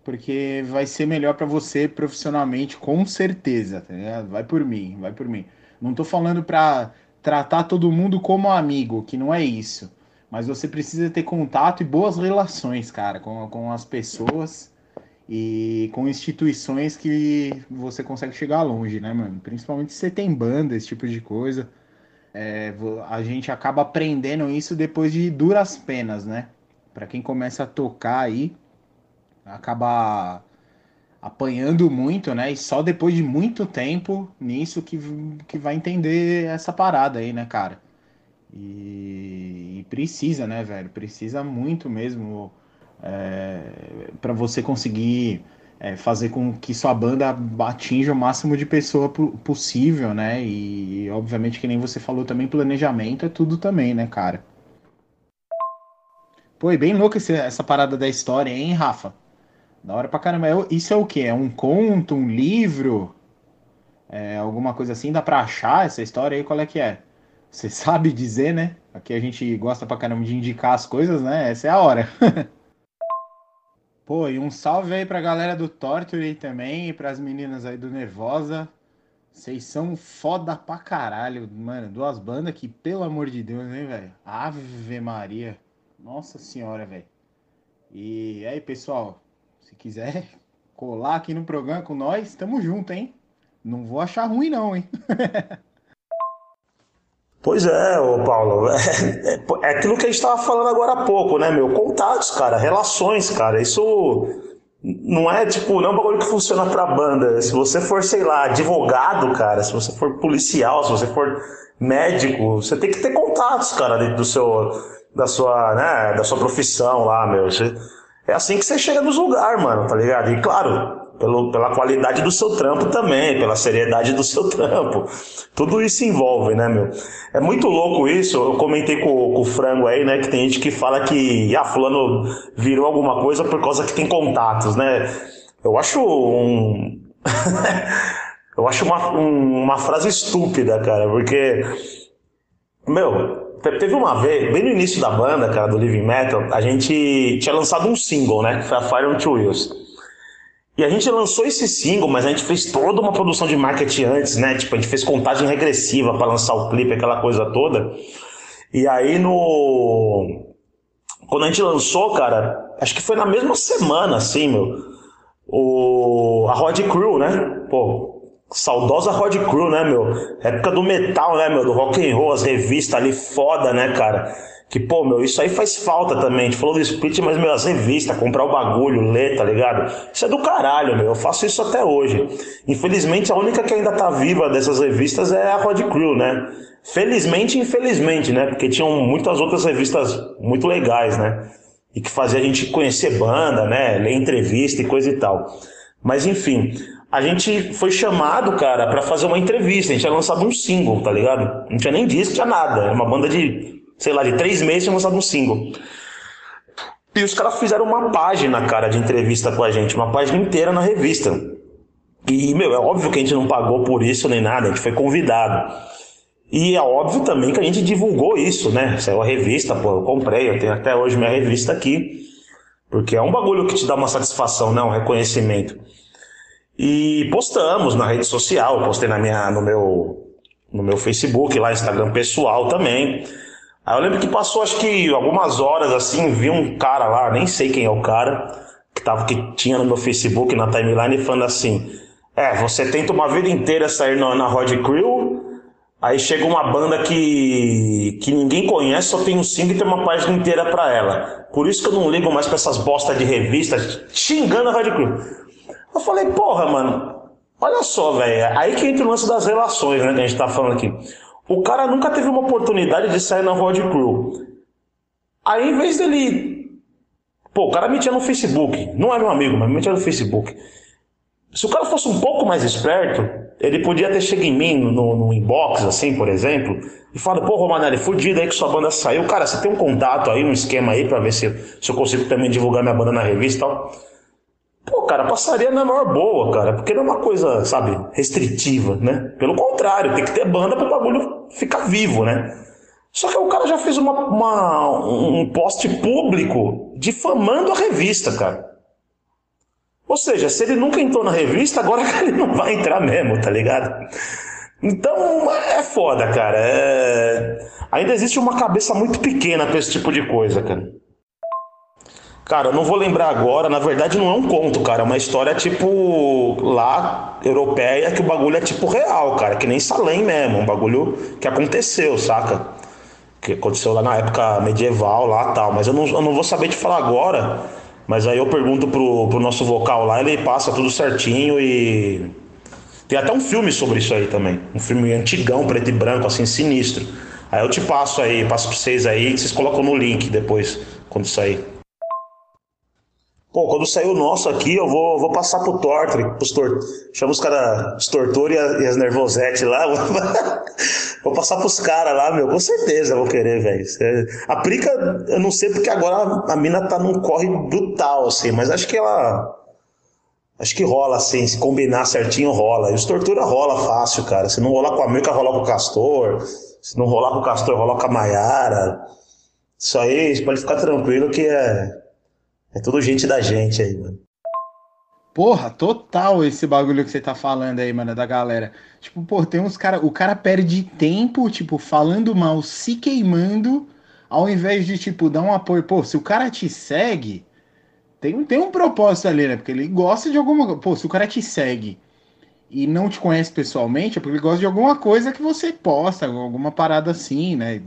porque vai ser melhor para você profissionalmente, com certeza, tá ligado? Vai por mim, vai por mim. Não tô falando pra tratar todo mundo como amigo, que não é isso. Mas você precisa ter contato e boas relações, cara, com, com as pessoas e com instituições que você consegue chegar longe, né, mano? Principalmente se você tem banda, esse tipo de coisa. É, a gente acaba aprendendo isso depois de duras penas, né? Para quem começa a tocar aí, acaba apanhando muito, né? E só depois de muito tempo nisso que, que vai entender essa parada aí, né, cara? E, e precisa, né, velho? Precisa muito mesmo é, para você conseguir é, fazer com que sua banda atinja o máximo de pessoa possível, né? E obviamente que nem você falou também, planejamento é tudo também, né, cara? Pô, e bem esse, essa parada da história, hein, Rafa? Da hora pra caramba. É isso é o quê? É um conto, um livro? É, alguma coisa assim? Dá pra achar essa história aí? Qual é que é? Você *laughs* sabe dizer, né? Aqui a gente gosta pra caramba de indicar as coisas, né? Essa é a hora. *laughs* Pô, e um salve aí pra galera do Torture também e pras meninas aí do Nervosa. Vocês são foda pra caralho, mano. Duas bandas que, pelo amor de Deus, hein, velho? Ave Maria. Nossa senhora, velho. E aí, pessoal, se quiser colar aqui no programa com nós, tamo junto, hein? Não vou achar ruim, não, hein? *laughs* Pois é, ô Paulo, é, *laughs* é, é aquilo que a gente estava falando agora há pouco, né, meu? Contatos, cara, relações, cara, isso não é tipo, não é um bagulho que funciona pra banda. Se você for, sei lá, advogado, cara, se você for policial, se você for médico, você tem que ter contatos, cara, dentro do seu, da sua, né, da sua profissão lá, meu. Você, é assim que você chega nos lugares, mano, tá ligado? E claro, pelo, pela qualidade do seu trampo também, pela seriedade do seu *laughs* trampo. Tudo isso envolve, né, meu? É muito louco isso. Eu comentei com, com o Frango aí, né, que tem gente que fala que, ah, fulano virou alguma coisa por causa que tem contatos, né? Eu acho um. *laughs* eu acho uma, um, uma frase estúpida, cara, porque. Meu, teve uma vez, bem no início da banda, cara, do Living Metal, a gente tinha lançado um single, né? Que foi a Fire on Two Wheels. E a gente lançou esse single, mas a gente fez toda uma produção de marketing antes, né? Tipo, a gente fez contagem regressiva para lançar o clipe, aquela coisa toda. E aí no. Quando a gente lançou, cara, acho que foi na mesma semana, assim, meu. O... A Rod Crew, né? Pô, saudosa Rod Crew, né, meu? Época do metal, né, meu? Do rock and roll, as revistas ali foda, né, cara? Que, pô, meu, isso aí faz falta também. A gente falou do split, mas, meu, as revistas, comprar o bagulho, ler, tá ligado? Isso é do caralho, meu. Eu faço isso até hoje. Infelizmente, a única que ainda tá viva dessas revistas é a Rod Crew, né? Felizmente e infelizmente, né? Porque tinham muitas outras revistas muito legais, né? E que fazia a gente conhecer banda, né? Ler entrevista e coisa e tal. Mas, enfim, a gente foi chamado, cara, para fazer uma entrevista. A gente tinha lançado um single, tá ligado? Não tinha nem disco, tinha nada. Era uma banda de sei lá, de três meses tinha lançado um single. E os caras fizeram uma página, cara, de entrevista com a gente, uma página inteira na revista. E, meu, é óbvio que a gente não pagou por isso nem nada, a gente foi convidado. E é óbvio também que a gente divulgou isso, né? Saiu a revista, pô, eu comprei, eu tenho até hoje minha revista aqui. Porque é um bagulho que te dá uma satisfação, né? Um reconhecimento. E postamos na rede social, postei na minha, no meu, no meu Facebook, lá Instagram pessoal também. Aí eu lembro que passou acho que algumas horas assim, vi um cara lá, nem sei quem é o cara, que, tava, que tinha no meu Facebook, na timeline, falando assim: É, você tenta uma vida inteira sair na, na Rod Crew, aí chega uma banda que, que ninguém conhece, só tem um single e tem uma página inteira pra ela. Por isso que eu não ligo mais pra essas bostas de revistas, xingando a Rod Crew. Eu falei, porra, mano, olha só, velho, aí que entra o lance das relações, né, que a gente tá falando aqui. O cara nunca teve uma oportunidade de sair na Road Crew. Aí, em vez dele. Pô, o cara me tinha no Facebook. Não é meu amigo, mas me tinha no Facebook. Se o cara fosse um pouco mais esperto, ele podia ter chegado em mim no, no inbox, assim, por exemplo, e falado, pô, Romanelli, fudido aí que sua banda saiu. Cara, você tem um contato aí, um esquema aí pra ver se, se eu consigo também divulgar minha banda na revista e tal. Pô, cara, passaria na maior boa, cara, porque não é uma coisa, sabe, restritiva, né? Pelo contrário, tem que ter banda pro bagulho ficar vivo, né? Só que o cara já fez uma, uma, um post público difamando a revista, cara. Ou seja, se ele nunca entrou na revista, agora *laughs* ele não vai entrar mesmo, tá ligado? Então é foda, cara. É... Ainda existe uma cabeça muito pequena pra esse tipo de coisa, cara. Cara, eu não vou lembrar agora, na verdade não é um conto, cara, é uma história tipo lá, europeia, que o bagulho é tipo real, cara, que nem Salem mesmo, um bagulho que aconteceu, saca? Que aconteceu lá na época medieval lá tal, mas eu não, eu não vou saber te falar agora, mas aí eu pergunto pro, pro nosso vocal lá, ele passa tudo certinho e. Tem até um filme sobre isso aí também, um filme antigão, preto e branco, assim, sinistro. Aí eu te passo aí, passo pra vocês aí, que vocês colocam no link depois, quando sair. Pô, quando sair o nosso aqui, eu vou, vou passar pro Tortre, pros tor... chama os caras, os Torture e, as Nervosete lá, *laughs* vou passar pros caras lá, meu, com certeza vou querer, velho. A Prica, eu não sei porque agora a mina tá num corre brutal, assim, mas acho que ela... Acho que rola, assim, se combinar certinho, rola. E os Tortura rola fácil, cara. Se não rolar com a Mica, rola com o Castor. Se não rolar com o Castor, rola com a Maiara. Isso aí, pode ficar tranquilo que é é tudo gente da gente aí, mano. Porra, total esse bagulho que você tá falando aí, mano, da galera. Tipo, pô, tem uns cara, o cara perde tempo, tipo, falando mal, se queimando, ao invés de, tipo, dar um apoio. Pô, se o cara te segue, tem, tem um propósito ali, né? Porque ele gosta de alguma Pô, se o cara te segue e não te conhece pessoalmente, é porque ele gosta de alguma coisa que você posta, alguma parada assim, né?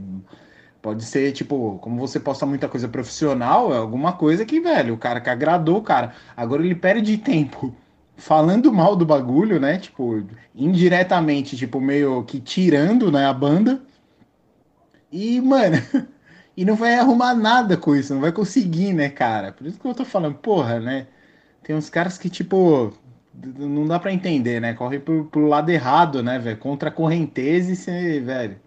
Pode ser, tipo, como você posta muita coisa profissional, é alguma coisa que, velho, o cara que agradou o cara. Agora ele perde tempo *laughs* falando mal do bagulho, né? Tipo, indiretamente, tipo, meio que tirando, né, a banda. E, mano, *laughs* e não vai arrumar nada com isso, não vai conseguir, né, cara? Por isso que eu tô falando, porra, né? Tem uns caras que, tipo, não dá para entender, né? Corre pro, pro lado errado, né, velho? Contra a correnteza e você, velho.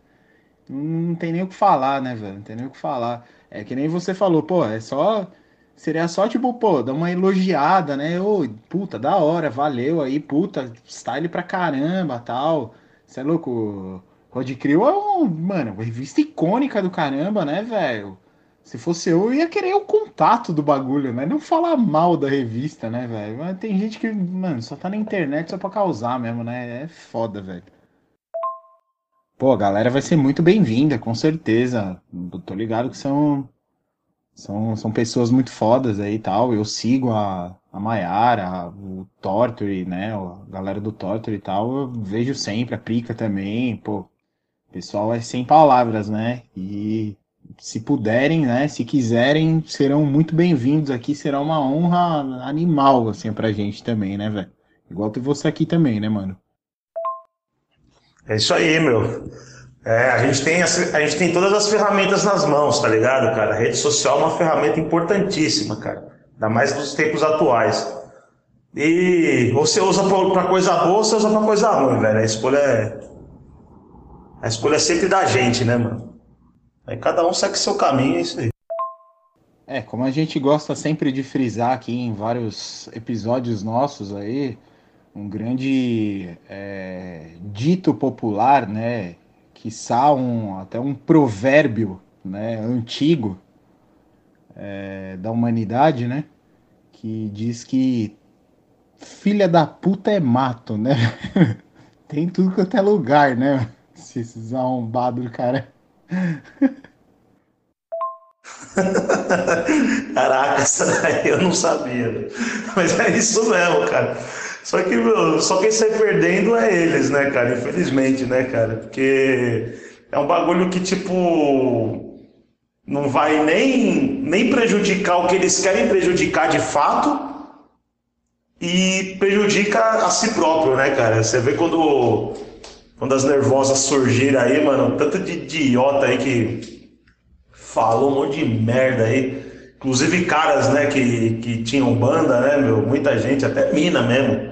Não tem nem o que falar, né, velho? Não tem nem o que falar. É que nem você falou, pô, é só. Seria só, tipo, pô, dar uma elogiada, né? Ô, puta, da hora, valeu aí, puta, style pra caramba tal. Você é louco? Rod Crew é um, mano, uma revista icônica do caramba, né, velho? Se fosse eu, eu ia querer o contato do bagulho, né? Não falar mal da revista, né, velho? Mas tem gente que, mano, só tá na internet só pra causar mesmo, né? É foda, velho. Pô, a galera vai ser muito bem-vinda, com certeza. tô ligado que são, são, são pessoas muito fodas aí e tal. Eu sigo a, a Mayara, o Torture, né? A galera do Torture e tal. Eu vejo sempre, a Prica também. Pô, o pessoal é sem palavras, né? E se puderem, né, se quiserem, serão muito bem-vindos aqui. Será uma honra animal, assim, pra gente também, né, velho? Igual ter você aqui também, né, mano? É isso aí, meu. É, a gente, tem, a gente tem todas as ferramentas nas mãos, tá ligado, cara? A rede social é uma ferramenta importantíssima, cara. Ainda mais nos tempos atuais. E você usa pra coisa boa, você usa pra coisa ruim, velho. A escolha é. A escolha é sempre da gente, né, mano? Aí cada um segue seu caminho, é isso aí. É, como a gente gosta sempre de frisar aqui em vários episódios nossos aí, um grande é, dito popular, né, que um, até um provérbio, né, antigo é, da humanidade, né, que diz que filha da puta é mato, né? *laughs* Tem tudo quanto é lugar, né? *laughs* Esses arrombados do cara. *laughs* Caraca, eu não sabia. Mas é isso mesmo, cara. Só que, meu, só quem sai perdendo é eles, né, cara? Infelizmente, né, cara? Porque é um bagulho que, tipo, não vai nem, nem prejudicar o que eles querem prejudicar de fato e prejudica a si próprio, né, cara? Você vê quando quando as nervosas surgiram aí, mano, tanto de idiota aí que falou um monte de merda aí. Inclusive caras, né, que, que tinham banda, né, meu? Muita gente, até mina mesmo.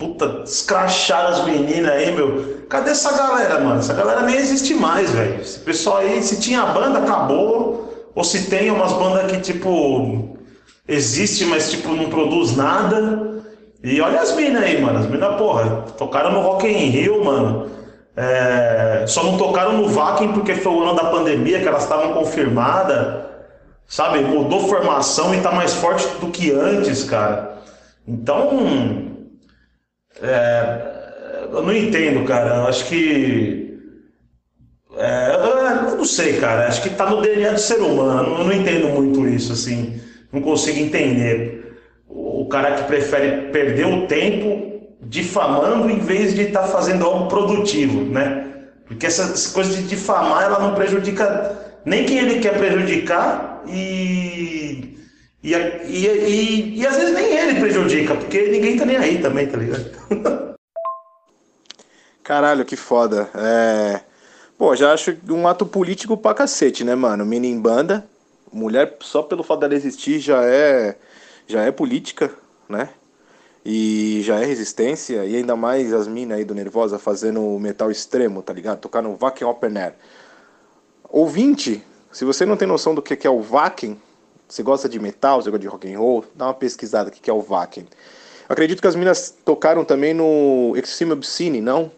Puta, escracharam as meninas aí, meu. Cadê essa galera, mano? Essa galera nem existe mais, velho. Esse pessoal aí, se tinha banda, acabou. Ou se tem umas bandas que, tipo, existe, mas, tipo, não produz nada. E olha as minas aí, mano. As minas, porra, tocaram no Rock in Rio, mano. É, só não tocaram no Vakin porque foi o ano da pandemia, que elas estavam confirmadas. Sabe? Mudou formação e tá mais forte do que antes, cara. Então. É, eu não entendo, cara. Eu acho que. É, eu não sei, cara. Acho que tá no DNA do ser humano. Eu não entendo muito isso, assim. Não consigo entender o cara que prefere perder o tempo difamando em vez de estar tá fazendo algo produtivo, né? Porque essas coisas de difamar, ela não prejudica nem quem ele quer prejudicar e e, e, e, e às vezes nem ele prejudica, porque ninguém tá nem aí também, tá ligado? *laughs* Caralho, que foda. É... Pô, já acho um ato político pra cacete, né, mano? Mina em banda, mulher só pelo fato dela existir já é já é política, né? E já é resistência, e ainda mais as minas aí do Nervosa fazendo metal extremo, tá ligado? Tocar no Vakin Open Air. Ouvinte, se você não tem noção do que é o Vakin, você gosta de metal, você gosta de rock and roll, dá uma pesquisada o que é o Vakin. Acredito que as minas tocaram também no Extreme Obscene, não?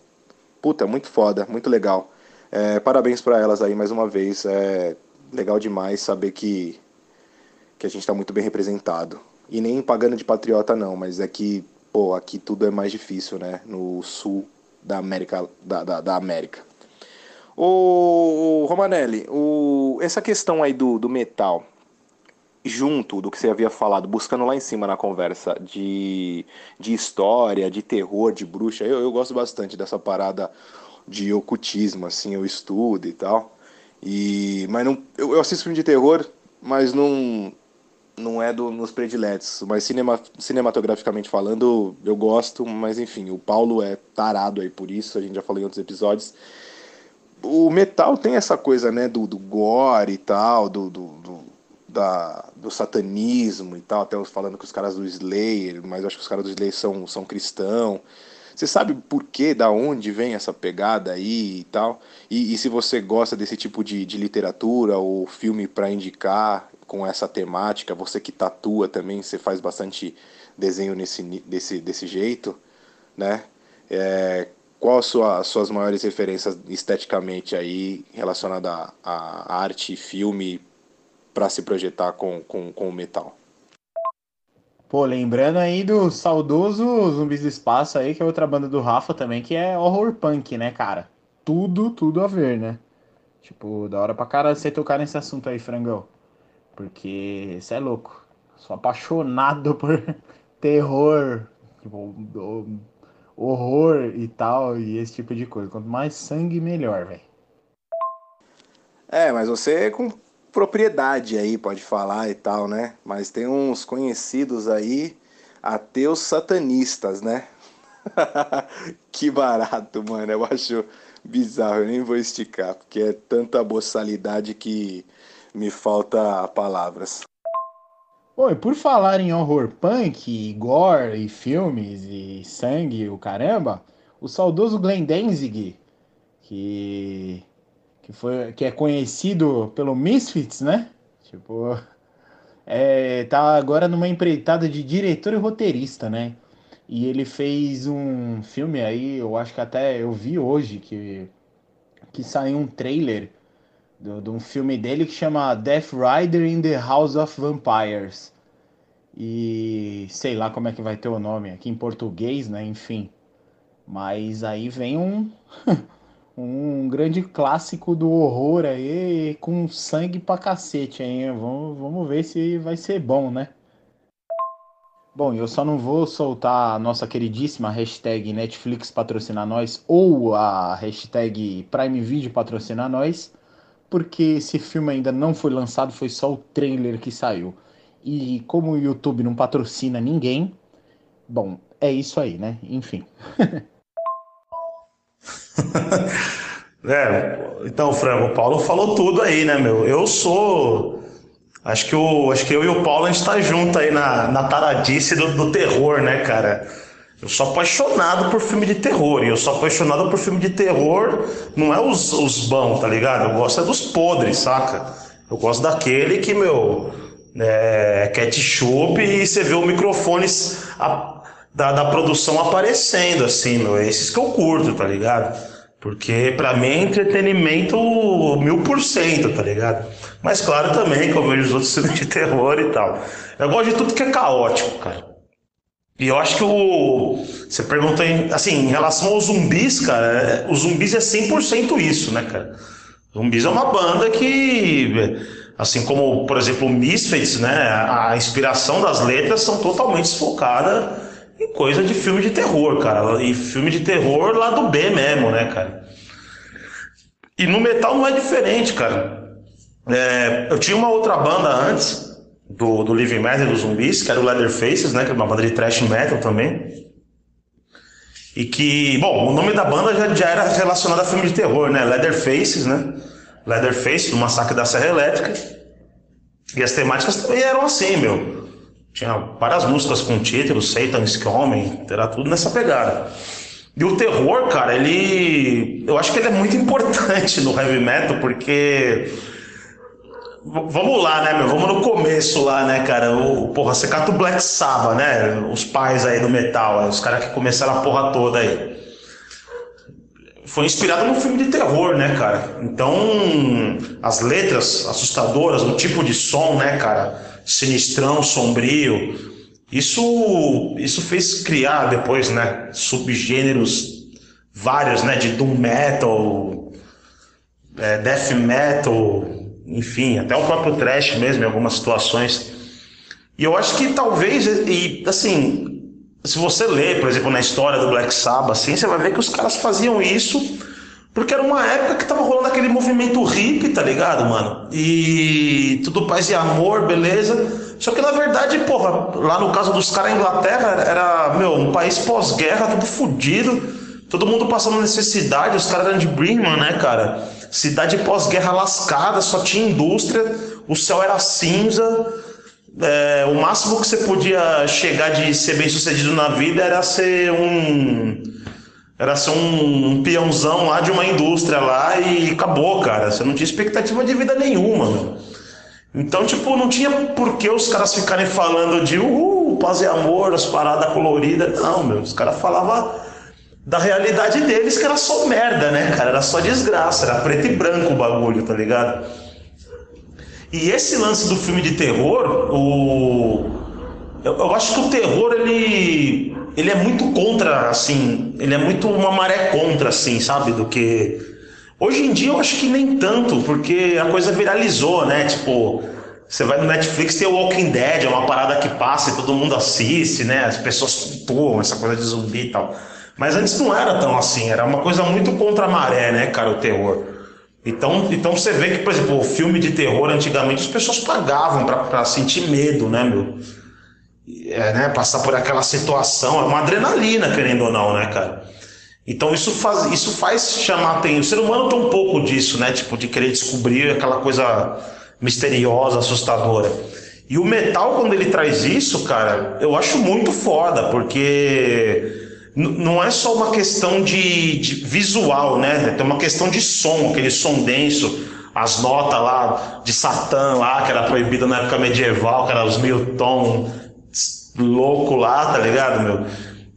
Puta, muito foda, muito legal. É, parabéns para elas aí mais uma vez. É legal demais saber que, que a gente está muito bem representado. E nem pagando de patriota não, mas é que, pô, aqui tudo é mais difícil, né? No sul da América, da, da, da América. O Romanelli, o, essa questão aí do, do metal, junto do que você havia falado, buscando lá em cima na conversa de, de história, de terror, de bruxa, eu, eu gosto bastante dessa parada de ocultismo, assim, eu estudo e tal. E, mas não, eu, eu assisto filme de terror, mas não, não é do, nos prediletos, mas cinema, cinematograficamente falando, eu gosto, mas enfim, o Paulo é tarado aí por isso, a gente já falou em outros episódios. O metal tem essa coisa, né, do, do gore e tal, do, do, do da, do satanismo e tal, até falando que os caras do Slayer, mas acho que os caras do Slayer são, são cristãos. Você sabe por que, da onde vem essa pegada aí e tal? E, e se você gosta desse tipo de, de literatura ou filme para indicar com essa temática, você que tatua também, você faz bastante desenho nesse, desse, desse jeito, né? É, qual as sua, suas maiores referências esteticamente aí relacionada à arte filme para se projetar com, com, com o metal? Pô, lembrando aí do saudoso Zumbis do Espaço aí, que é outra banda do Rafa também, que é horror punk, né, cara? Tudo, tudo a ver, né? Tipo, da hora pra cara você tocar nesse assunto aí, frangão. Porque você é louco. Sou apaixonado *laughs* por terror, tipo, horror e tal, e esse tipo de coisa. Quanto mais sangue, melhor, velho. É, mas você propriedade aí, pode falar e tal, né? Mas tem uns conhecidos aí, ateus satanistas, né? *laughs* que barato, mano. Eu acho bizarro, eu nem vou esticar, porque é tanta boçalidade que me falta palavras. Bom, e por falar em horror punk, gore e filmes e sangue, o caramba, o saudoso Glenn Danzig, que que foi que é conhecido pelo Misfits, né? Tipo, é, tá agora numa empreitada de diretor e roteirista, né? E ele fez um filme aí, eu acho que até eu vi hoje que que saiu um trailer de um filme dele que chama Death Rider in the House of Vampires. E sei lá como é que vai ter o nome aqui em português, né? Enfim. Mas aí vem um *laughs* um grande clássico do horror aí com sangue pra cacete aí. Vamos, vamos ver se vai ser bom, né? Bom, eu só não vou soltar a nossa queridíssima hashtag Netflix patrocinar nós ou a hashtag Prime Video patrocinar nós, porque esse filme ainda não foi lançado, foi só o trailer que saiu. E como o YouTube não patrocina ninguém, bom, é isso aí, né? Enfim. *laughs* *laughs* é, então, Frango, o Paulo falou tudo aí, né, meu? Eu sou. Acho que, o, acho que eu e o Paulo a gente tá junto aí na, na taradice do, do terror, né, cara? Eu sou apaixonado por filme de terror. E eu sou apaixonado por filme de terror, não é os, os bons, tá ligado? Eu gosto é dos podres, saca? Eu gosto daquele que, meu, é ketchup e você vê o microfone da, da produção aparecendo, assim, meu. Esses que eu curto, tá ligado? Porque para mim é entretenimento mil por cento, tá ligado? Mas claro também que eu vejo os outros *laughs* filmes de terror e tal. Eu gosto de tudo que é caótico, cara. E eu acho que o. Você perguntou em, assim, em relação aos zumbis, cara, é, os zumbis é 100% isso, né, cara? Zumbis é uma banda que, assim como, por exemplo, o Misfits, né, a inspiração das letras são totalmente desfocada coisa de filme de terror, cara. E filme de terror lá do B mesmo, né, cara? E no metal não é diferente, cara. É, eu tinha uma outra banda antes, do, do Living Metal dos zumbis, que era o Leatherfaces, né? Que é uma banda de thrash metal também. E que, bom, o nome da banda já, já era relacionado a filme de terror, né? Leatherfaces, né? Leatherface, do Massacre da Serra Elétrica. E as temáticas também eram assim, meu. Tinha várias músicas com títulos, Satan's Coming, era tudo nessa pegada. E o terror, cara, ele. Eu acho que ele é muito *laughs* importante no heavy metal, porque Vamos lá, né, meu? Vamos no começo lá, né, cara? O, porra, você cata o Black Sabbath, né? Os pais aí do metal, os caras que começaram a porra toda aí. Foi inspirado no filme de terror, né, cara? Então, as letras assustadoras, o tipo de som, né, cara? Sinistrão, sombrio. Isso, isso fez criar depois, né, subgêneros vários, né, de doom metal, é, death metal, enfim, até o próprio trash mesmo em algumas situações. E eu acho que talvez, e assim, se você ler, por exemplo, na história do Black Sabbath, assim, você vai ver que os caras faziam isso porque era uma época que tava rolando aquele movimento hippie, tá ligado, mano? E tudo paz e amor, beleza. Só que na verdade, porra, lá no caso dos caras, a Inglaterra era, meu, um país pós-guerra, tudo fodido, todo mundo passando necessidade, os caras eram de Birmingham, né, cara? Cidade pós-guerra lascada, só tinha indústria. o céu era cinza, é, o máximo que você podia chegar de ser bem sucedido na vida era ser um. Era ser um, um peãozão lá de uma indústria lá e acabou, cara. Você não tinha expectativa de vida nenhuma, meu. Então, tipo, não tinha por que os caras ficarem falando de uhul, paz e amor, as paradas coloridas. Não, meu. Os caras falavam da realidade deles, que era só merda, né, cara? Era só desgraça, era preto e branco o bagulho, tá ligado? E esse lance do filme de terror, o... eu, eu acho que o terror, ele, ele é muito contra, assim, ele é muito uma maré contra, assim, sabe, do que... Hoje em dia eu acho que nem tanto, porque a coisa viralizou, né, tipo... Você vai no Netflix, tem o Walking Dead, é uma parada que passa e todo mundo assiste, né? As pessoas pô, essa coisa de zumbi e tal. Mas antes não era tão assim, era uma coisa muito contra a maré, né, cara, o terror. Então, então você vê que, por exemplo, o filme de terror antigamente as pessoas pagavam para sentir medo, né, meu? É, né, passar por aquela situação, é uma adrenalina, querendo ou não, né, cara? Então isso faz, isso faz chamar atenção. O ser humano tem um pouco disso, né? Tipo, de querer descobrir aquela coisa misteriosa, assustadora. E o metal, quando ele traz isso, cara, eu acho muito foda, porque não é só uma questão de, de, visual, né? Tem uma questão de som, aquele som denso, as notas lá de Satã lá, que era proibido na época medieval, que era os mil tom louco lá, tá ligado, meu?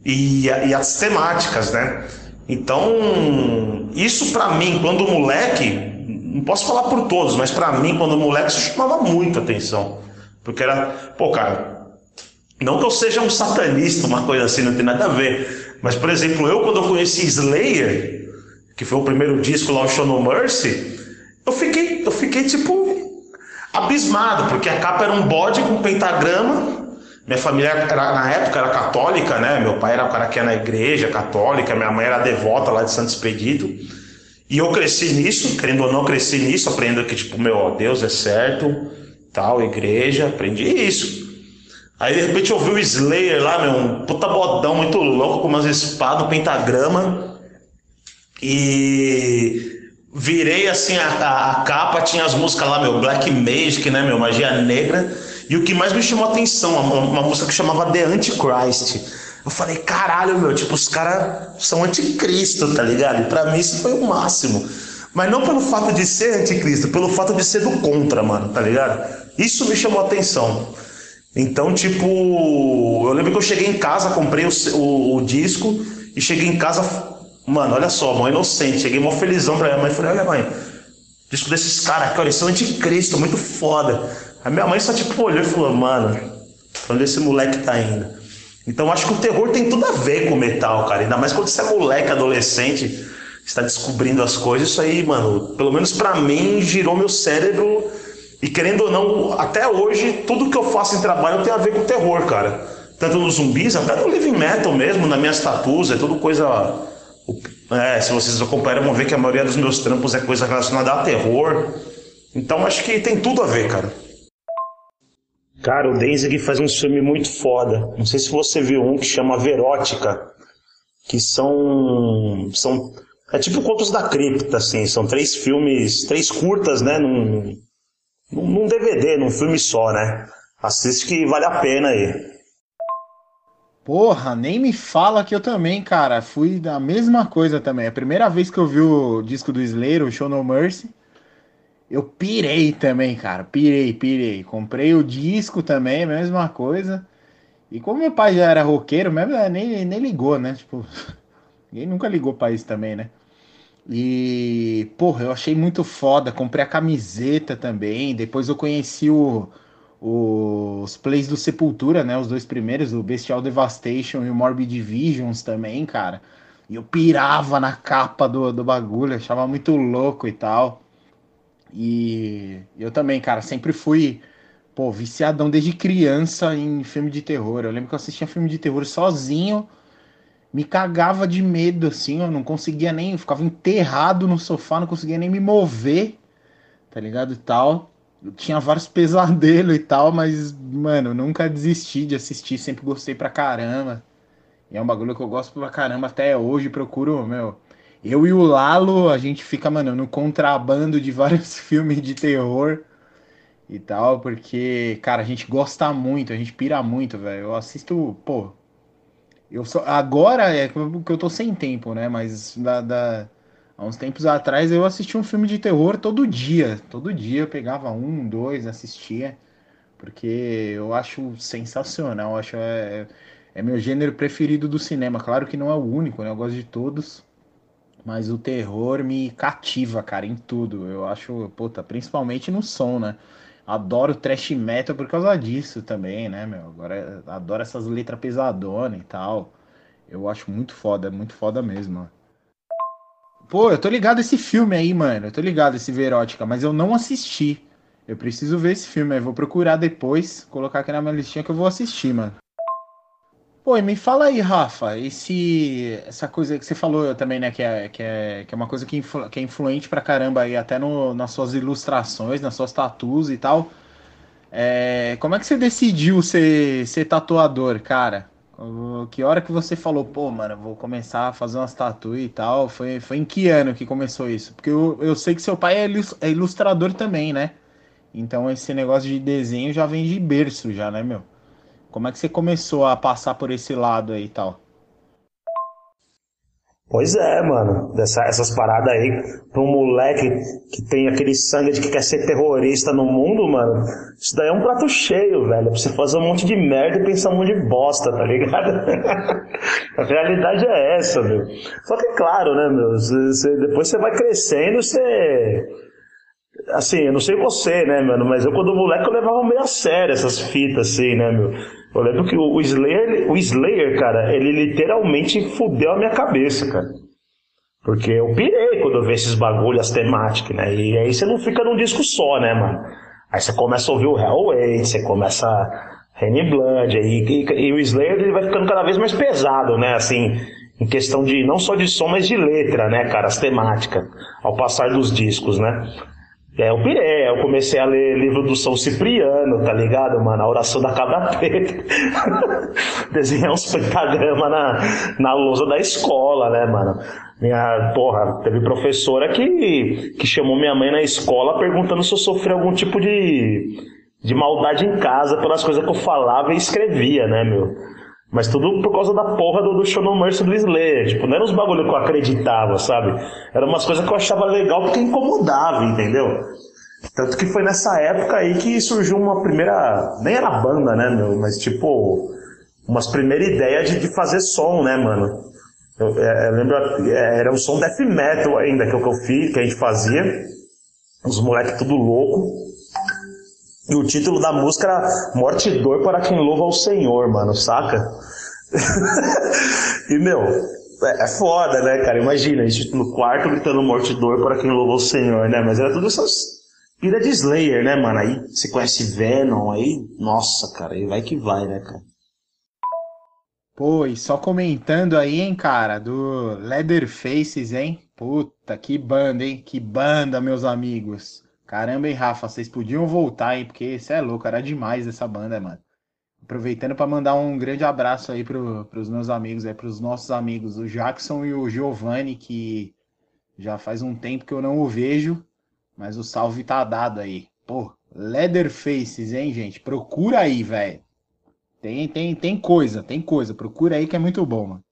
E, e as temáticas, né? Então, isso para mim, quando moleque, não posso falar por todos, mas para mim, quando moleque, isso chamava muito atenção. Porque era, pô, cara, não que eu seja um satanista, uma coisa assim, não tem nada a ver. Mas, por exemplo, eu quando eu conheci Slayer, que foi o primeiro disco lá, o Show No Mercy, eu fiquei, eu fiquei tipo abismado, porque a capa era um bode com pentagrama. Minha família era, na época era católica, né? Meu pai era o cara que ia na igreja católica, minha mãe era devota lá de Santo Expedito. E eu cresci nisso, querendo ou não, cresci nisso, aprendendo que, tipo, meu, Deus é certo, tal, igreja, aprendi isso. Aí de repente eu vi o Slayer lá, meu, um puta bodão muito louco, com umas espadas, um pentagrama. E virei assim a, a, a, capa, tinha as músicas lá, meu, Black Magic, né, meu, Magia Negra. E o que mais me chamou a atenção, uma, uma música que chamava The Antichrist. Eu falei, caralho, meu, tipo, os caras são anticristo, tá ligado? E pra mim isso foi o máximo. Mas não pelo fato de ser anticristo, pelo fato de ser do contra, mano, tá ligado? Isso me chamou a atenção. Então, tipo, eu lembro que eu cheguei em casa, comprei o, o, o disco e cheguei em casa, mano, olha só, mãe inocente, cheguei mó felizão pra minha mãe, falei, olha mãe, disco desses caras aqui, olha, eles são anticristo, muito foda. A minha mãe só tipo olhou e falou, mano, onde esse moleque tá indo? Então acho que o terror tem tudo a ver com o metal, cara. Ainda mais quando você é moleque, adolescente, está descobrindo as coisas, isso aí, mano, pelo menos para mim, girou meu cérebro e querendo ou não, até hoje, tudo que eu faço em trabalho tem a ver com terror, cara. Tanto nos zumbis, até no living metal mesmo, nas minhas tatuas, é tudo coisa. É, se vocês acompanham, vão ver que a maioria dos meus trampos é coisa relacionada a terror. Então acho que tem tudo a ver, cara. Cara, o Danzig faz um filme muito foda. Não sei se você viu um que chama Verótica, que são são é tipo Contos da Cripta, assim, são três filmes, três curtas, né, num, num DVD, num filme só, né? Assiste que vale a pena aí. Porra, nem me fala que eu também, cara, fui da mesma coisa também. A primeira vez que eu vi o disco do Slayer, o Show No Mercy, eu pirei também, cara. Pirei, pirei. Comprei o disco também, mesma coisa. E como meu pai já era roqueiro, mesmo, nem, nem ligou, né? Tipo, *laughs* ninguém nunca ligou pra isso também, né? E, porra, eu achei muito foda. Comprei a camiseta também. Depois eu conheci o, o, os plays do Sepultura, né? Os dois primeiros, o Bestial Devastation e o Morbid Visions também, cara. E eu pirava na capa do, do bagulho, achava muito louco e tal. E eu também, cara, sempre fui, pô, viciadão desde criança em filme de terror. Eu lembro que eu assistia filme de terror sozinho me cagava de medo, assim, eu não conseguia nem, eu ficava enterrado no sofá, não conseguia nem me mover, tá ligado? E tal. Eu tinha vários *laughs* pesadelos e tal, mas, mano, nunca desisti de assistir, sempre gostei pra caramba. E é um bagulho que eu gosto pra caramba até hoje, procuro, meu. Eu e o Lalo, a gente fica, mano, no contrabando de vários *laughs* filmes de terror. e tal, porque, cara, a gente gosta muito, a gente pira muito, velho. Eu assisto, pô. Eu só, agora é que eu tô sem tempo, né? Mas da, da, há uns tempos atrás eu assisti um filme de terror todo dia. Todo dia eu pegava um, dois, assistia. Porque eu acho sensacional. Eu acho é, é meu gênero preferido do cinema. Claro que não é o único, né? Eu gosto de todos. Mas o terror me cativa, cara, em tudo. Eu acho, puta, principalmente no som, né? Adoro trash metal por causa disso também, né, meu? Agora adoro essas letras pesadonas e tal. Eu acho muito foda, muito foda mesmo. Pô, eu tô ligado esse filme aí, mano. Eu tô ligado esse Verótica, mas eu não assisti. Eu preciso ver esse filme, eu vou procurar depois, colocar aqui na minha listinha que eu vou assistir, mano. Pô, e me fala aí, Rafa, esse, essa coisa que você falou também, né, que é, que é, que é uma coisa que, influ, que é influente pra caramba aí, até no, nas suas ilustrações, nas suas tatuas e tal. É, como é que você decidiu ser, ser tatuador, cara? Que hora que você falou, pô, mano, vou começar a fazer umas tatuas e tal? Foi, foi em que ano que começou isso? Porque eu, eu sei que seu pai é, é ilustrador também, né? Então esse negócio de desenho já vem de berço já, né, meu? Como é que você começou a passar por esse lado aí e tal? Pois é, mano. Dessa, essas paradas aí, pra um moleque que tem aquele sangue de que quer ser terrorista no mundo, mano, isso daí é um prato cheio, velho. É pra você fazer um monte de merda e pensar um monte de bosta, tá ligado? *laughs* a realidade é essa, meu. Só que, claro, né, meu, depois você vai crescendo, você assim, eu não sei você, né, mano, mas eu quando moleque eu levava meio a sério essas fitas, assim, né, meu. Eu lembro que o Slayer, o Slayer, cara, ele literalmente fudeu a minha cabeça, cara. Porque eu pirei quando eu vi esses bagulhos, as temáticas, né? E aí você não fica num disco só, né, mano? Aí você começa a ouvir o Hellway, você começa Rainy Blood, aí, e, e, o Slayer ele vai ficando cada vez mais pesado, né? Assim, em questão de não só de som, mas de letra, né, cara? As temáticas, ao passar dos discos, né? É, eu pirei, eu comecei a ler livro do São Cipriano, tá ligado, mano? A oração da cabra preta. *laughs* Desenhar uns pentagramas na, na lousa da escola, né, mano? Minha, porra, teve professora que, que chamou minha mãe na escola perguntando se eu sofria algum tipo de, de maldade em casa pelas coisas que eu falava e escrevia, né, meu? Mas tudo por causa da porra do, do Show No Mercy do Slayer. Tipo, não era uns bagulho que eu acreditava, sabe? Eram umas coisas que eu achava legal porque incomodava, entendeu? Tanto que foi nessa época aí que surgiu uma primeira. Nem era banda, né, meu? Mas tipo. Umas primeiras ideias de, de fazer som, né, mano? Eu, é, eu lembro. É, era um som death metal ainda que eu, que eu fiz, que a gente fazia. Os moleques tudo louco. E o título da música era Morte e Dor para quem louva ao Senhor, mano, saca? *laughs* e, meu, é, é foda, né, cara? Imagina, a gente no quarto gritando Morte e Dor para quem louva ao Senhor, né? Mas era tudo essas pira de Slayer, né, mano? Aí você conhece Venom, aí, nossa, cara, aí vai que vai, né, cara? Pô, e só comentando aí, hein, cara, do Leatherfaces, hein? Puta, que banda, hein? Que banda, meus amigos. Caramba, hein, Rafa, vocês podiam voltar, hein? Porque você é louco, era demais essa banda, mano. Aproveitando para mandar um grande abraço aí pro, pros meus amigos, aí, pros nossos amigos, o Jackson e o Giovanni, que já faz um tempo que eu não o vejo, mas o salve tá dado aí. Pô, Leatherfaces, hein, gente? Procura aí, velho. Tem, tem, tem coisa, tem coisa. Procura aí que é muito bom, mano.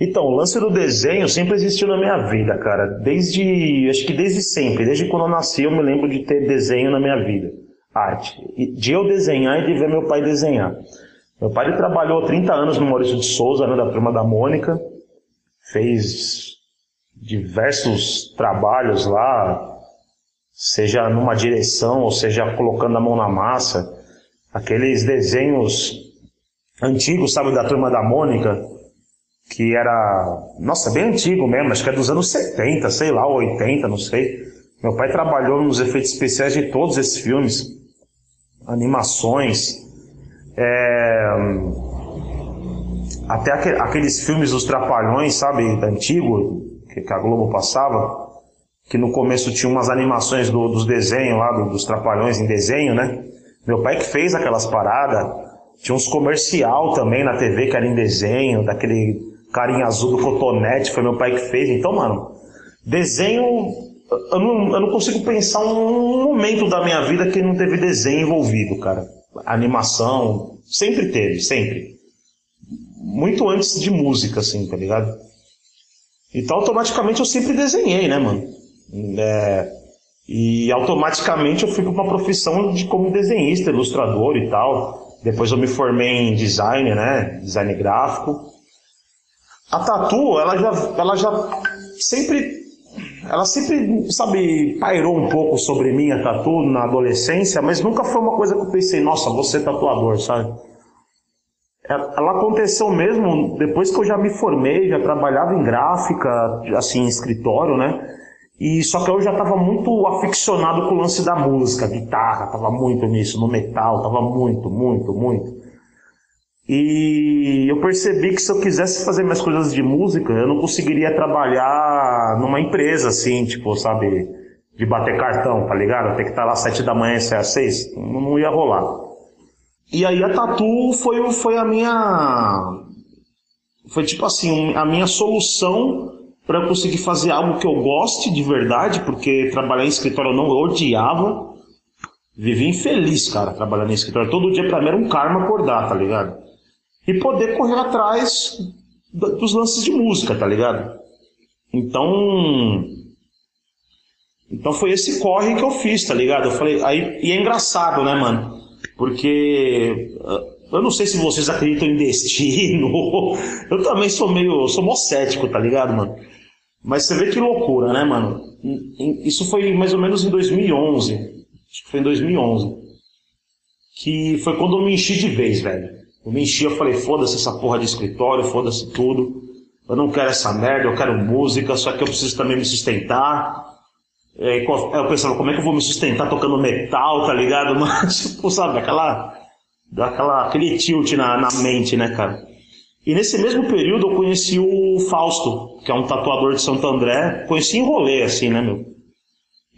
Então, o lance do desenho sempre existiu na minha vida, cara. Desde, acho que desde sempre. Desde quando eu nasci, eu me lembro de ter desenho na minha vida. Arte. De eu desenhar e de ver meu pai desenhar. Meu pai trabalhou 30 anos no Maurício de Souza, né, da turma da Mônica. Fez diversos trabalhos lá, seja numa direção, ou seja colocando a mão na massa. Aqueles desenhos antigos, sabe, da turma da Mônica, que era, nossa, bem antigo mesmo, acho que é dos anos 70, sei lá, 80, não sei. Meu pai trabalhou nos efeitos especiais de todos esses filmes, animações, é... até aqueles filmes dos Trapalhões, sabe, antigo, que a Globo passava, que no começo tinha umas animações do, dos desenhos lá, dos Trapalhões em desenho, né? Meu pai que fez aquelas paradas, tinha uns comercial também na TV que era em desenho, daquele carinha azul do cotonete, foi meu pai que fez. Então, mano, desenho eu não, eu não consigo pensar um momento da minha vida que não teve desenho envolvido, cara. Animação, sempre teve, sempre. Muito antes de música, assim, tá ligado? Então, automaticamente eu sempre desenhei, né, mano? É, e automaticamente eu fui para uma profissão de como desenhista, ilustrador e tal. Depois eu me formei em design, né? Design gráfico. A tatu, ela já, ela já sempre ela sempre, sabe, pairou um pouco sobre mim a tatu na adolescência, mas nunca foi uma coisa que eu pensei, nossa, você tatuador, sabe? Ela aconteceu mesmo depois que eu já me formei, já trabalhava em gráfica, assim, em escritório, né? E só que eu já estava muito aficionado com o lance da música, guitarra, tava muito nisso, no metal, tava muito, muito, muito. E eu percebi que se eu quisesse fazer minhas coisas de música, eu não conseguiria trabalhar numa empresa assim, tipo, sabe, de bater cartão, tá ligado? Ter que estar lá às sete da manhã e sair às seis, não, ia rolar. E aí a tatu foi, foi a minha. Foi tipo assim, a minha solução para eu conseguir fazer algo que eu goste de verdade, porque trabalhar em escritório eu não eu odiava. Vivi infeliz, cara, trabalhando em escritório. Todo dia pra mim era um karma acordar, tá ligado? E poder correr atrás dos lances de música, tá ligado? Então. Então foi esse corre que eu fiz, tá ligado? Eu falei, aí, e é engraçado, né, mano? Porque eu não sei se vocês acreditam em destino. *laughs* Eu também sou meio. sou mó cético, tá ligado, mano? Mas você vê que loucura, né, mano? Isso foi mais ou menos em 2011. Acho que foi em 2011. Que foi quando eu me enchi de vez, velho. Eu me enchi, eu falei, foda-se essa porra de escritório, foda-se tudo. Eu não quero essa merda, eu quero música, só que eu preciso também me sustentar. Aí eu pensava, como é que eu vou me sustentar tocando metal, tá ligado? *laughs* Mas, tipo, sabe, aquela, aquela, aquele tilt na, na mente, né, cara? E nesse mesmo período eu conheci o Fausto, que é um tatuador de Santo André. Conheci em rolê, assim, né, meu?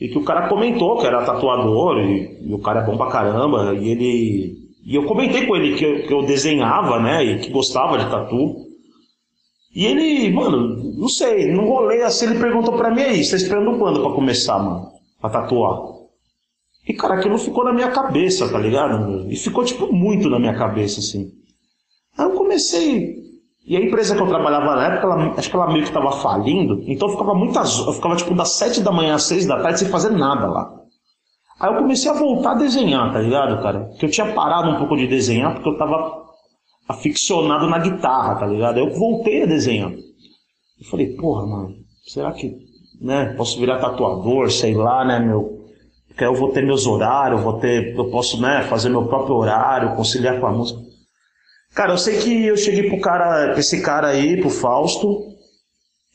E que o cara comentou que era tatuador, e, e o cara é bom pra caramba, e ele e eu comentei com ele que eu, que eu desenhava, né? E que gostava de tatu. E ele, mano, não sei, não rolei assim, ele perguntou pra mim aí, você tá esperando quando pra começar, mano? A tatuar. E, cara, aquilo ficou na minha cabeça, tá ligado? E ficou, tipo, muito na minha cabeça, assim. Aí eu comecei. E a empresa que eu trabalhava na época, ela, acho que ela meio que tava falindo, então eu ficava muitas. Eu ficava, tipo, das sete da manhã às seis da tarde sem fazer nada lá. Aí eu comecei a voltar a desenhar, tá ligado, cara? Que eu tinha parado um pouco de desenhar porque eu tava aficionado na guitarra, tá ligado? Aí eu voltei a desenhar. Eu falei, porra, mano, será que, né, posso virar tatuador, sei lá, né, meu? Porque aí eu vou ter meus horários, vou ter, eu posso, né, fazer meu próprio horário, conciliar com a música. Cara, eu sei que eu cheguei pro cara, pra esse cara aí, pro Fausto,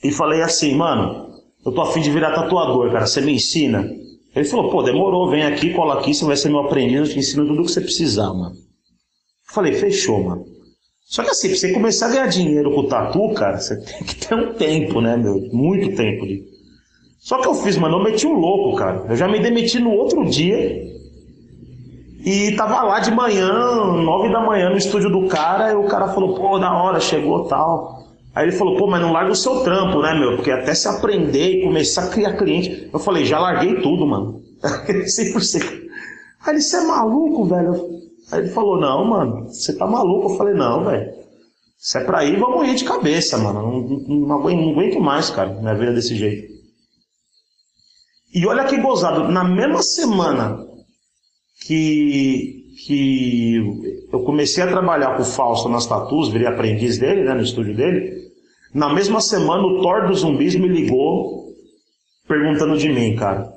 e falei assim, mano, eu tô afim de virar tatuador, cara, você me ensina? Ele falou, pô, demorou, vem aqui, cola aqui, você vai ser meu aprendiz, eu te ensino tudo o que você precisar, mano. Eu falei, fechou, mano. Só que assim, pra você começar a ganhar dinheiro com o tatu, cara, você *laughs* tem que ter um tempo, né, meu? Muito tempo. De... Só que eu fiz, mano, eu meti um louco, cara. Eu já me demiti no outro dia e tava lá de manhã, nove da manhã, no estúdio do cara, e o cara falou, pô, da hora, chegou tal. Aí ele falou, pô, mas não larga o seu trampo, né, meu? Porque até se aprender e começar a criar cliente. Eu falei, já larguei tudo, mano. *laughs* 100%. Aí ele, você é maluco, velho? Aí ele falou, não, mano, você tá maluco? Eu falei, não, velho. Se é pra ir, vamos ir de cabeça, mano. Não, não, não, aguento, mais, cara, minha vida desse jeito. E olha que gozado, na mesma semana que, que eu comecei a trabalhar com o Fausto nas tatus, virei aprendiz dele, né, no estúdio dele, na mesma semana, o Thor dos Zumbis me ligou perguntando de mim, cara.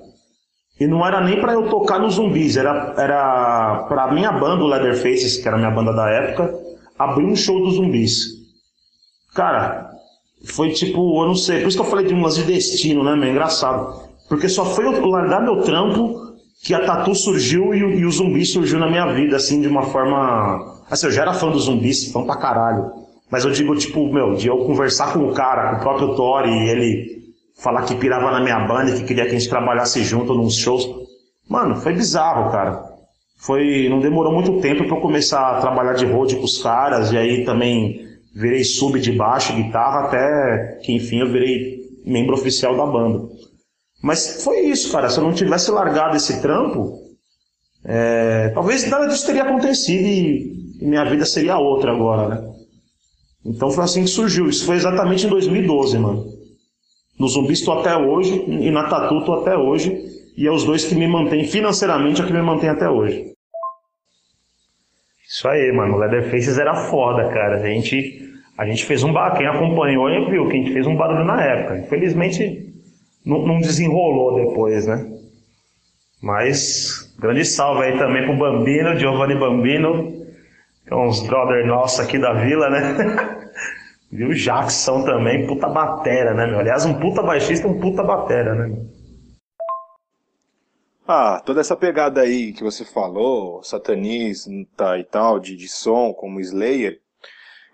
E não era nem para eu tocar nos zumbis, era, era pra minha banda, o Leatherfaces, que era a minha banda da época, abrir um show dos zumbis. Cara, foi tipo, eu não sei, por isso que eu falei de umas de destino, né, meu? Engraçado. Porque só foi eu largar meu trampo que a tatu surgiu e, e o zumbi surgiu na minha vida, assim, de uma forma. Assim, eu já era fã dos zumbis, fã pra caralho. Mas eu digo, tipo, meu, de eu conversar com o cara, com o próprio Thor, e ele falar que pirava na minha banda e que queria que a gente trabalhasse junto nos shows. Mano, foi bizarro, cara. Foi, não demorou muito tempo para eu começar a trabalhar de road com os caras, e aí também virei sub de baixo, guitarra, até que enfim eu virei membro oficial da banda. Mas foi isso, cara. Se eu não tivesse largado esse trampo, é, talvez nada disso teria acontecido e, e minha vida seria outra agora, né? Então foi assim que surgiu. Isso foi exatamente em 2012, mano. No Zumbi estou até hoje e na Tatu estou até hoje. E é os dois que me mantêm financeiramente, é o que me mantém até hoje. Isso aí, mano. O Leatherfaces era foda, cara. A gente, a gente fez um barulho. Quem acompanhou e viu que a gente fez um barulho na época. Infelizmente, não, não desenrolou depois, né? Mas, grande salve aí também pro Bambino, Giovanni Bambino, que é uns brother nossos aqui da vila, né? *laughs* Viu o Jackson também, puta batera, né, meu? Aliás, um puta baixista, um puta batera, né? Ah, toda essa pegada aí que você falou, satanista e tal, de, de som, como Slayer,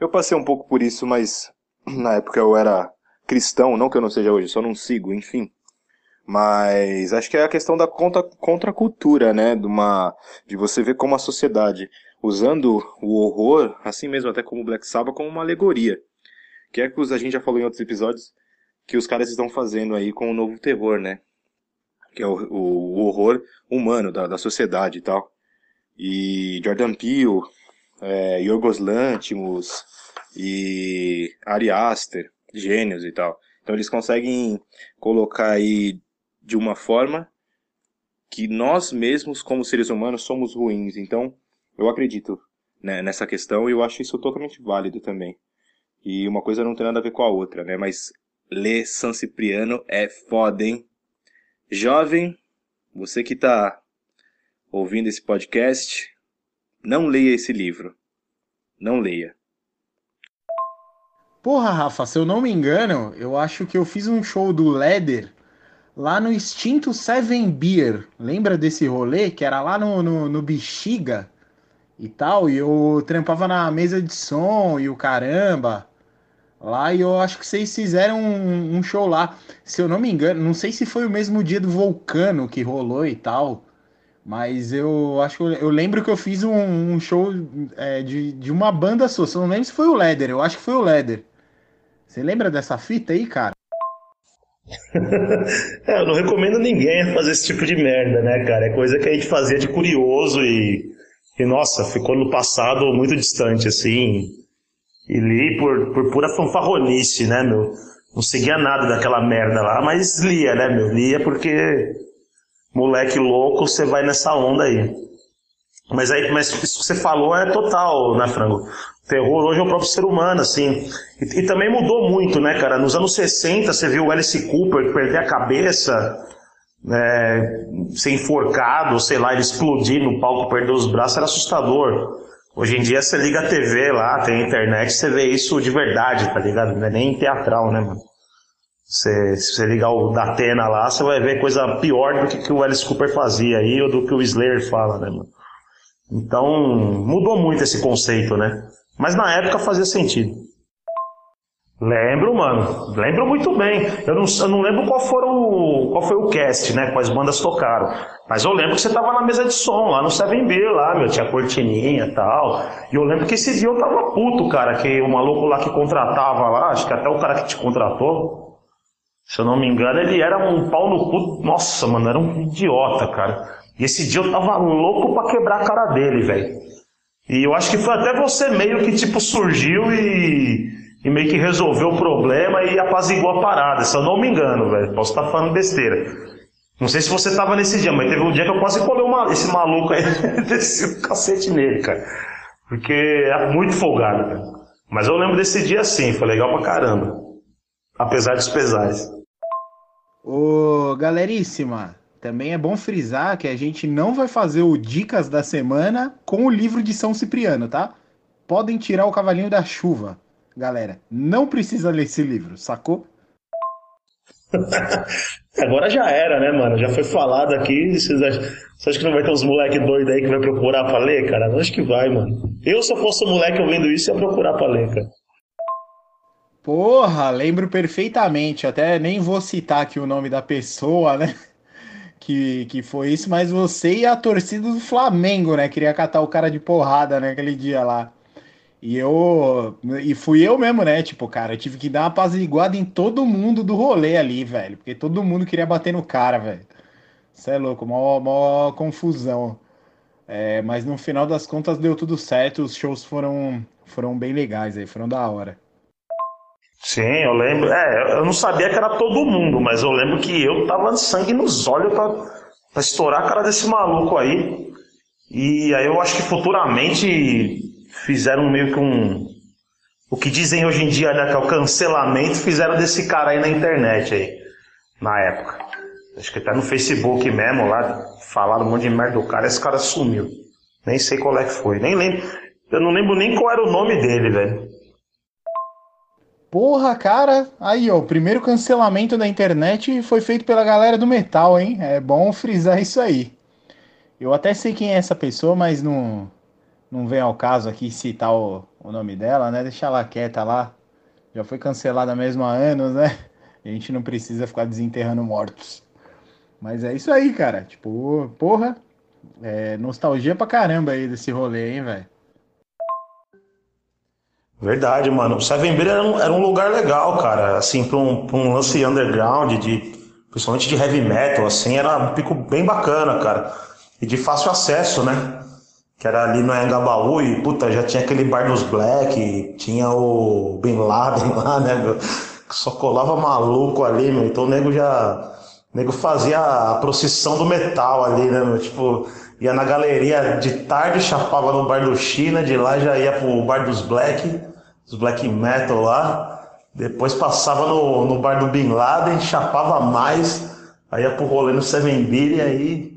eu passei um pouco por isso, mas *clears throat* na época eu era cristão, não que eu não seja hoje, só não sigo, enfim. Mas acho que é a questão da contra, contracultura, né? De, uma, de você ver como a sociedade, usando o horror, assim mesmo até como Black Sabbath, como uma alegoria. Que é que a gente já falou em outros episódios, que os caras estão fazendo aí com o novo terror, né? que é o, o, o horror humano da, da sociedade e tal. E Jordan Peele, é, Yorgos Lanthimos e Ari Aster, gênios e tal. Então eles conseguem colocar aí de uma forma que nós mesmos, como seres humanos, somos ruins. Então, eu acredito né, nessa questão e eu acho isso totalmente válido também. E uma coisa não tem nada a ver com a outra, né? Mas ler San Cipriano é foda, hein? Jovem, você que está ouvindo esse podcast, não leia esse livro. Não leia. Porra, Rafa, se eu não me engano, eu acho que eu fiz um show do Leder lá no extinto Seven Beer. Lembra desse rolê? Que era lá no, no, no Bexiga e tal. E eu trampava na mesa de som e o caramba lá e eu acho que vocês fizeram um, um, show lá. Se eu não me engano, não sei se foi o mesmo dia do vulcano que rolou e tal, mas eu acho que eu, eu lembro que eu fiz um, um show é, de, de uma banda sua. Eu não lembro se foi o Leder, eu acho que foi o Leder. Você lembra dessa fita aí, cara? *laughs* é, eu não recomendo ninguém fazer esse tipo de merda, né, cara? É coisa que a gente fazia de curioso e, e nossa, ficou no passado muito distante, assim e li por, por pura fanfarronice, né, meu? Não seguia nada daquela merda lá, mas lia, né, meu? Lia porque moleque louco, você vai nessa onda aí. Mas aí, mas isso que você falou é total, né, Frango? terror hoje é o próprio ser humano, assim. E, e, também mudou muito, né, cara? Nos anos 60, você viu o Alice Cooper perder a cabeça, né, ser enforcado, sei lá, ele explodir no palco, perder os braços, era assustador. Hoje em dia você liga a TV lá, tem internet, você vê isso de verdade, tá ligado? Não é nem teatral, né, mano? Você, se você ligar o Datena lá, você vai ver coisa pior do que, que o Alice Cooper fazia aí, ou do que o Slayer fala, né, mano? Então, mudou muito esse conceito, né? Mas na época fazia sentido. Lembro, mano. Lembro muito bem. Eu não, eu não lembro qual, foram, qual foi o cast, né? Quais bandas tocaram. Mas eu lembro que você tava na mesa de som, lá no Seven B, lá, meu. Tinha cortininha e tal. E eu lembro que esse dia eu tava puto, cara. Que o maluco lá que contratava lá, acho que até o cara que te contratou, se eu não me engano, ele era um pau no cu. Nossa, mano, era um idiota, cara. E esse dia eu tava louco pra quebrar a cara dele, velho. E eu acho que foi até você meio que, tipo, surgiu e e meio que resolveu o problema e apaziguou a parada, se eu não me engano, velho. Posso estar falando besteira. Não sei se você estava nesse dia, mas teve um dia que eu quase colei uma, esse maluco aí, *laughs* desci o cacete nele, cara. Porque é muito folgado, cara. Mas eu lembro desse dia sim, foi legal pra caramba. Apesar dos pesares. Ô, galeríssima, também é bom frisar que a gente não vai fazer o Dicas da Semana com o livro de São Cipriano, tá? Podem tirar o cavalinho da chuva galera, não precisa ler esse livro, sacou? *laughs* Agora já era, né, mano? Já foi falado aqui. Vocês acham, você acha que não vai ter uns moleque doido aí que vai procurar pra ler, cara? Acho que vai, mano. Eu, se eu fosse um moleque ouvindo isso, ia procurar pra ler, cara. Porra, lembro perfeitamente. Até nem vou citar aqui o nome da pessoa, né? *laughs* Que, que foi isso, mas você e a torcida do Flamengo, né? Queria catar o cara de porrada naquele né, dia lá. E eu. E fui eu mesmo, né? Tipo, cara, eu tive que dar uma apaziguada em todo mundo do rolê ali, velho. Porque todo mundo queria bater no cara, velho. Isso é louco, mó, mó confusão. É, mas no final das contas deu tudo certo, os shows foram, foram bem legais aí, foram da hora. Sim, eu lembro. É, eu não sabia que era todo mundo, mas eu lembro que eu tava sangue nos olhos pra, pra estourar a cara desse maluco aí. E aí eu acho que futuramente fizeram meio que um. O que dizem hoje em dia, né, que é o cancelamento, fizeram desse cara aí na internet aí, na época. Acho que até no Facebook mesmo lá, falaram um monte de merda do cara, esse cara sumiu. Nem sei qual é que foi. Nem lembro. Eu não lembro nem qual era o nome dele, velho. Porra, cara, aí ó, o primeiro cancelamento da internet foi feito pela galera do metal, hein? É bom frisar isso aí. Eu até sei quem é essa pessoa, mas não, não vem ao caso aqui citar o, o nome dela, né? Deixa ela quieta lá. Já foi cancelada mesmo há anos, né? A gente não precisa ficar desenterrando mortos. Mas é isso aí, cara. Tipo, porra, é, nostalgia pra caramba aí desse rolê, hein, velho? Verdade, mano. O Seven Beer era um, era um lugar legal, cara. Assim, pra um, pra um lance underground, de, principalmente de heavy metal, assim, era um pico bem bacana, cara. E de fácil acesso, né? Que era ali no Angabaú e, puta, já tinha aquele bar dos Black, tinha o Bin Laden *laughs* lá, né, meu? Só colava maluco ali, meu. Então o nego já o nego fazia a procissão do metal ali, né, meu? Tipo, ia na galeria de tarde, chapava no bar do China, de lá já ia pro bar dos Black, os Black Metal lá. Depois passava no, no bar do Bin Laden, chapava mais, aí ia pro rolê no Seven e aí.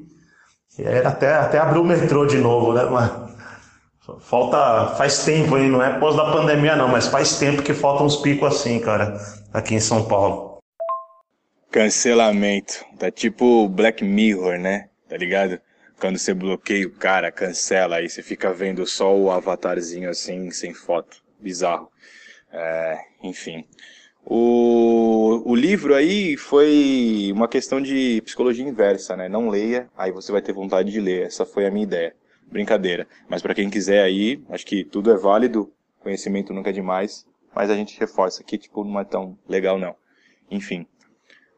Era até, até abrir o metrô de novo, né? Falta. Faz tempo aí, não é pós da pandemia não, mas faz tempo que faltam uns picos assim, cara, aqui em São Paulo. Cancelamento. Tá tipo Black Mirror, né? Tá ligado? Quando você bloqueia o cara, cancela, aí você fica vendo só o avatarzinho assim, sem foto. Bizarro. É, enfim. O, o livro aí foi uma questão de psicologia inversa, né? Não leia, aí você vai ter vontade de ler. Essa foi a minha ideia. Brincadeira. Mas para quem quiser aí, acho que tudo é válido. Conhecimento nunca é demais. Mas a gente reforça aqui, tipo, não é tão legal não. Enfim.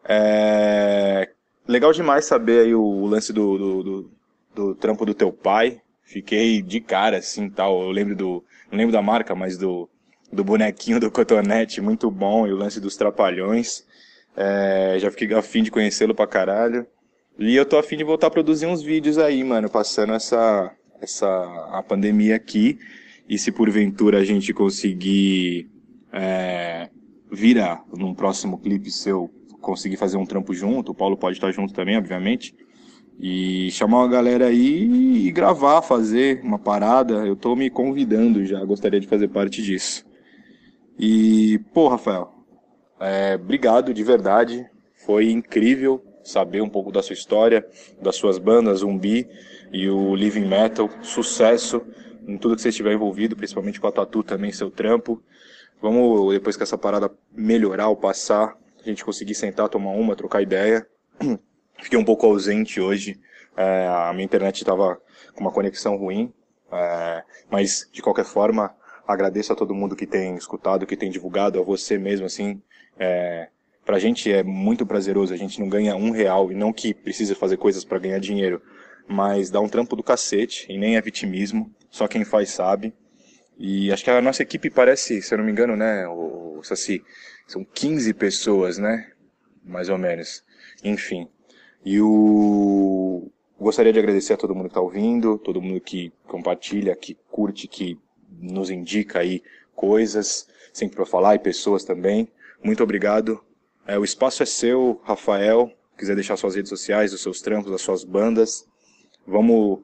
É... Legal demais saber aí o lance do, do, do, do, trampo do teu pai. Fiquei de cara, assim, tal. Eu lembro do... Não lembro da marca, mas do, do bonequinho do cotonete, muito bom. E o lance dos trapalhões. É... Já fiquei afim de conhecê-lo pra caralho. E eu tô afim de voltar a produzir uns vídeos aí, mano, passando essa, essa a pandemia aqui. E se porventura a gente conseguir é, virar num próximo clipe seu conseguir fazer um trampo junto, o Paulo pode estar junto também, obviamente. E chamar uma galera aí e gravar, fazer uma parada. Eu tô me convidando já, gostaria de fazer parte disso. E, pô, Rafael, é, obrigado de verdade. Foi incrível saber um pouco da sua história, das suas bandas, Zumbi e o Living Metal. Sucesso em tudo que você estiver envolvido, principalmente com a Tatu também, seu trampo. Vamos, depois que essa parada melhorar ou passar, a gente conseguir sentar, tomar uma, trocar ideia. *clears throat* Fiquei um pouco ausente hoje. É, a minha internet estava com uma conexão ruim. É, mas, de qualquer forma, agradeço a todo mundo que tem escutado, que tem divulgado, a você mesmo, assim. É, pra gente é muito prazeroso, a gente não ganha um real, e não que precise fazer coisas para ganhar dinheiro, mas dá um trampo do cacete, e nem é vitimismo, só quem faz sabe. E acho que a nossa equipe parece, se eu não me engano, né, o, o Saci, são 15 pessoas, né? Mais ou menos. Enfim. E o. Gostaria de agradecer a todo mundo que está ouvindo, todo mundo que compartilha, que curte, que nos indica aí coisas, sempre para falar, e pessoas também. Muito obrigado. É, o espaço é seu, Rafael. Quiser deixar suas redes sociais, os seus trampos, as suas bandas. Vamos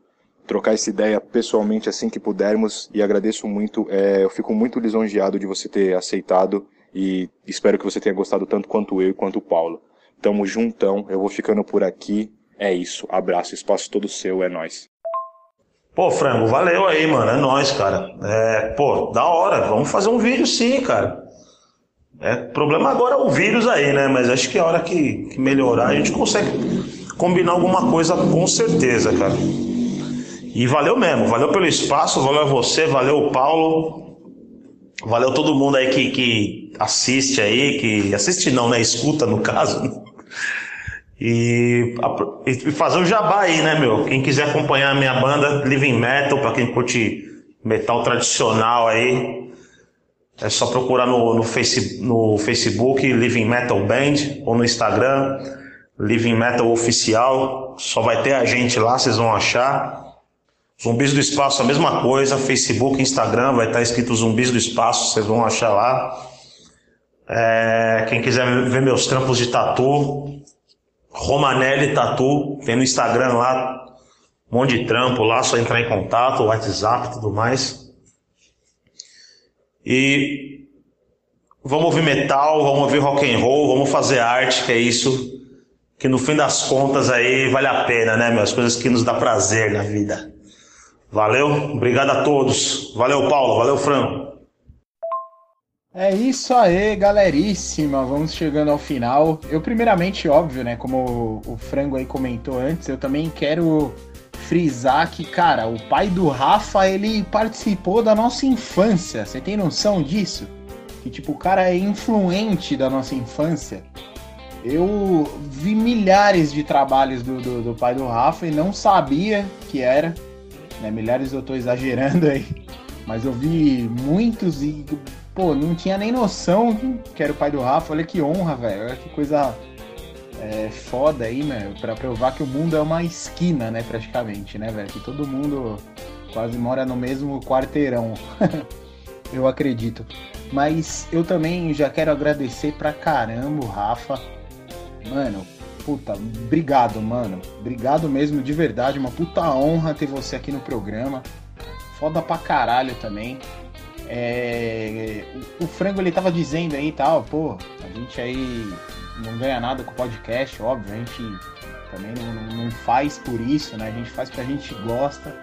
trocar essa ideia pessoalmente assim que pudermos. E agradeço muito. É, eu fico muito lisonjeado de você ter aceitado e espero que você tenha gostado tanto quanto eu e quanto o Paulo. Tamo juntão, eu vou ficando por aqui. É isso, abraço, espaço todo seu, é nós. Pô, Frango, valeu aí, mano, é nós, cara. É, pô, da hora, vamos fazer um vídeo sim, cara. É, problema agora é o vírus aí, né? Mas acho que a hora que, que melhorar a gente consegue combinar alguma coisa com certeza, cara. E valeu mesmo, valeu pelo espaço, valeu a você, valeu o Paulo. Valeu todo mundo aí que, que assiste aí, que assiste não, né? Escuta no caso. E, e fazer o jabá aí, né, meu? Quem quiser acompanhar a minha banda Living Metal, para quem curte metal tradicional aí, é só procurar no, no, face, no Facebook Living Metal Band ou no Instagram Living Metal Oficial. Só vai ter a gente lá, vocês vão achar. Zumbis do Espaço, a mesma coisa. Facebook, Instagram, vai estar escrito Zumbis do Espaço, vocês vão achar lá. É, quem quiser ver meus trampos de tatu, Romanelli Tatu, tem no Instagram lá, um monte de trampo lá, só entrar em contato, WhatsApp tudo mais. E vamos ouvir metal, vamos ouvir rock and roll, vamos fazer arte, que é isso que no fim das contas aí vale a pena, né, meu? As coisas que nos dá prazer na vida. Valeu, obrigado a todos. Valeu, Paulo, valeu, Franco. É isso aí, galeríssima. Vamos chegando ao final. Eu, primeiramente, óbvio, né? Como o Frango aí comentou antes, eu também quero frisar que, cara, o pai do Rafa, ele participou da nossa infância. Você tem noção disso? Que, tipo, o cara é influente da nossa infância. Eu vi milhares de trabalhos do, do, do pai do Rafa e não sabia que era. Né? Milhares eu tô exagerando aí. Mas eu vi muitos e, pô, não tinha nem noção que era o pai do Rafa. Olha que honra, velho. Olha que coisa é, foda aí, meu. Pra provar que o mundo é uma esquina, né, praticamente, né, velho? Que todo mundo quase mora no mesmo quarteirão. *laughs* eu acredito. Mas eu também já quero agradecer pra caramba o Rafa Mano, puta, obrigado, mano. Obrigado mesmo, de verdade. Uma puta honra ter você aqui no programa. Foda pra caralho também. É, o, Frango ele tava dizendo aí e tal, pô, a gente aí não ganha nada com o podcast, óbvio, a gente também não, não faz por isso, né? A gente faz porque a gente gosta.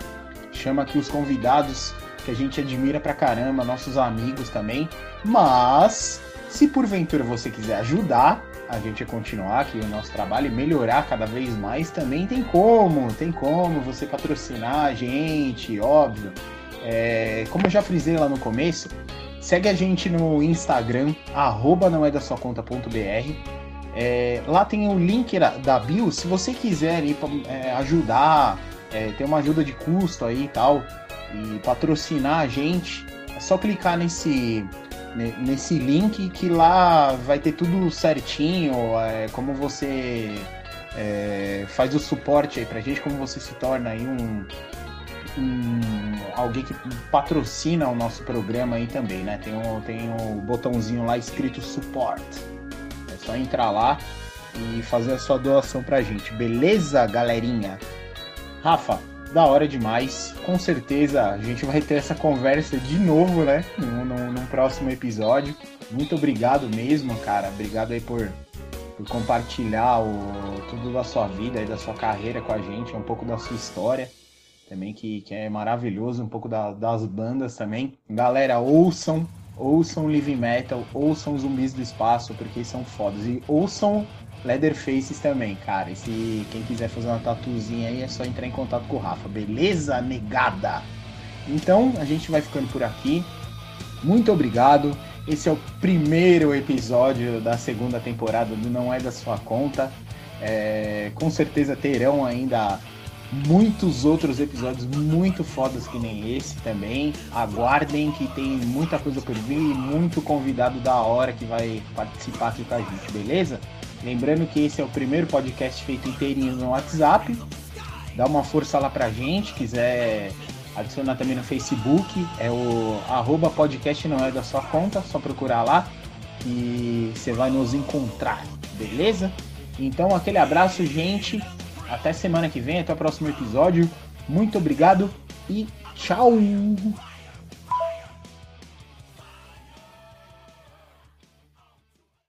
Chama aqui os convidados que a gente admira pra caramba, nossos amigos também. Mas, se porventura você quiser ajudar, a gente continuar aqui o nosso trabalho e melhorar cada vez mais, também tem como, tem como você patrocinar a gente, óbvio. É, como eu já frisei lá no começo, segue a gente no Instagram, arroba não é da sua conta.br. É, lá tem o link da bio, se você quiser ir, é, ajudar, é, ter uma ajuda de custo aí e tal, e patrocinar a gente, é só clicar nesse nesse link que lá vai ter tudo certinho, é, como você é, faz o suporte aí pra gente, como você se torna aí um, um, alguém que patrocina o nosso programa aí também, né? Tem um, tem um botãozinho lá escrito support. É só entrar lá e fazer a sua doação pra gente, beleza, galerinha? Rafa, da hora demais. Com certeza a gente vai ter essa conversa de novo, né? Num, num próximo episódio. Muito obrigado mesmo, cara. Obrigado aí por, por compartilhar o, tudo da sua vida e da sua carreira com a gente, um pouco da sua história também, que, que é maravilhoso, um pouco da, das bandas também. Galera, ouçam, ouçam Living Metal, ouçam Zumbis do Espaço, porque são fodas. E ouçam Leatherfaces também, cara. E se quem quiser fazer uma tatuzinha aí é só entrar em contato com o Rafa, beleza, negada? Então a gente vai ficando por aqui. Muito obrigado. Esse é o primeiro episódio da segunda temporada do Não É da Sua Conta. É, com certeza terão ainda muitos outros episódios muito fodas que nem esse também. Aguardem que tem muita coisa por vir e muito convidado da hora que vai participar aqui com a gente, beleza? Lembrando que esse é o primeiro podcast feito inteirinho no WhatsApp. Dá uma força lá pra gente, quiser adicionar também no Facebook, é o arroba podcast não é da sua conta, só procurar lá e você vai nos encontrar, beleza? Então aquele abraço, gente. Até semana que vem, até o próximo episódio. Muito obrigado e tchau!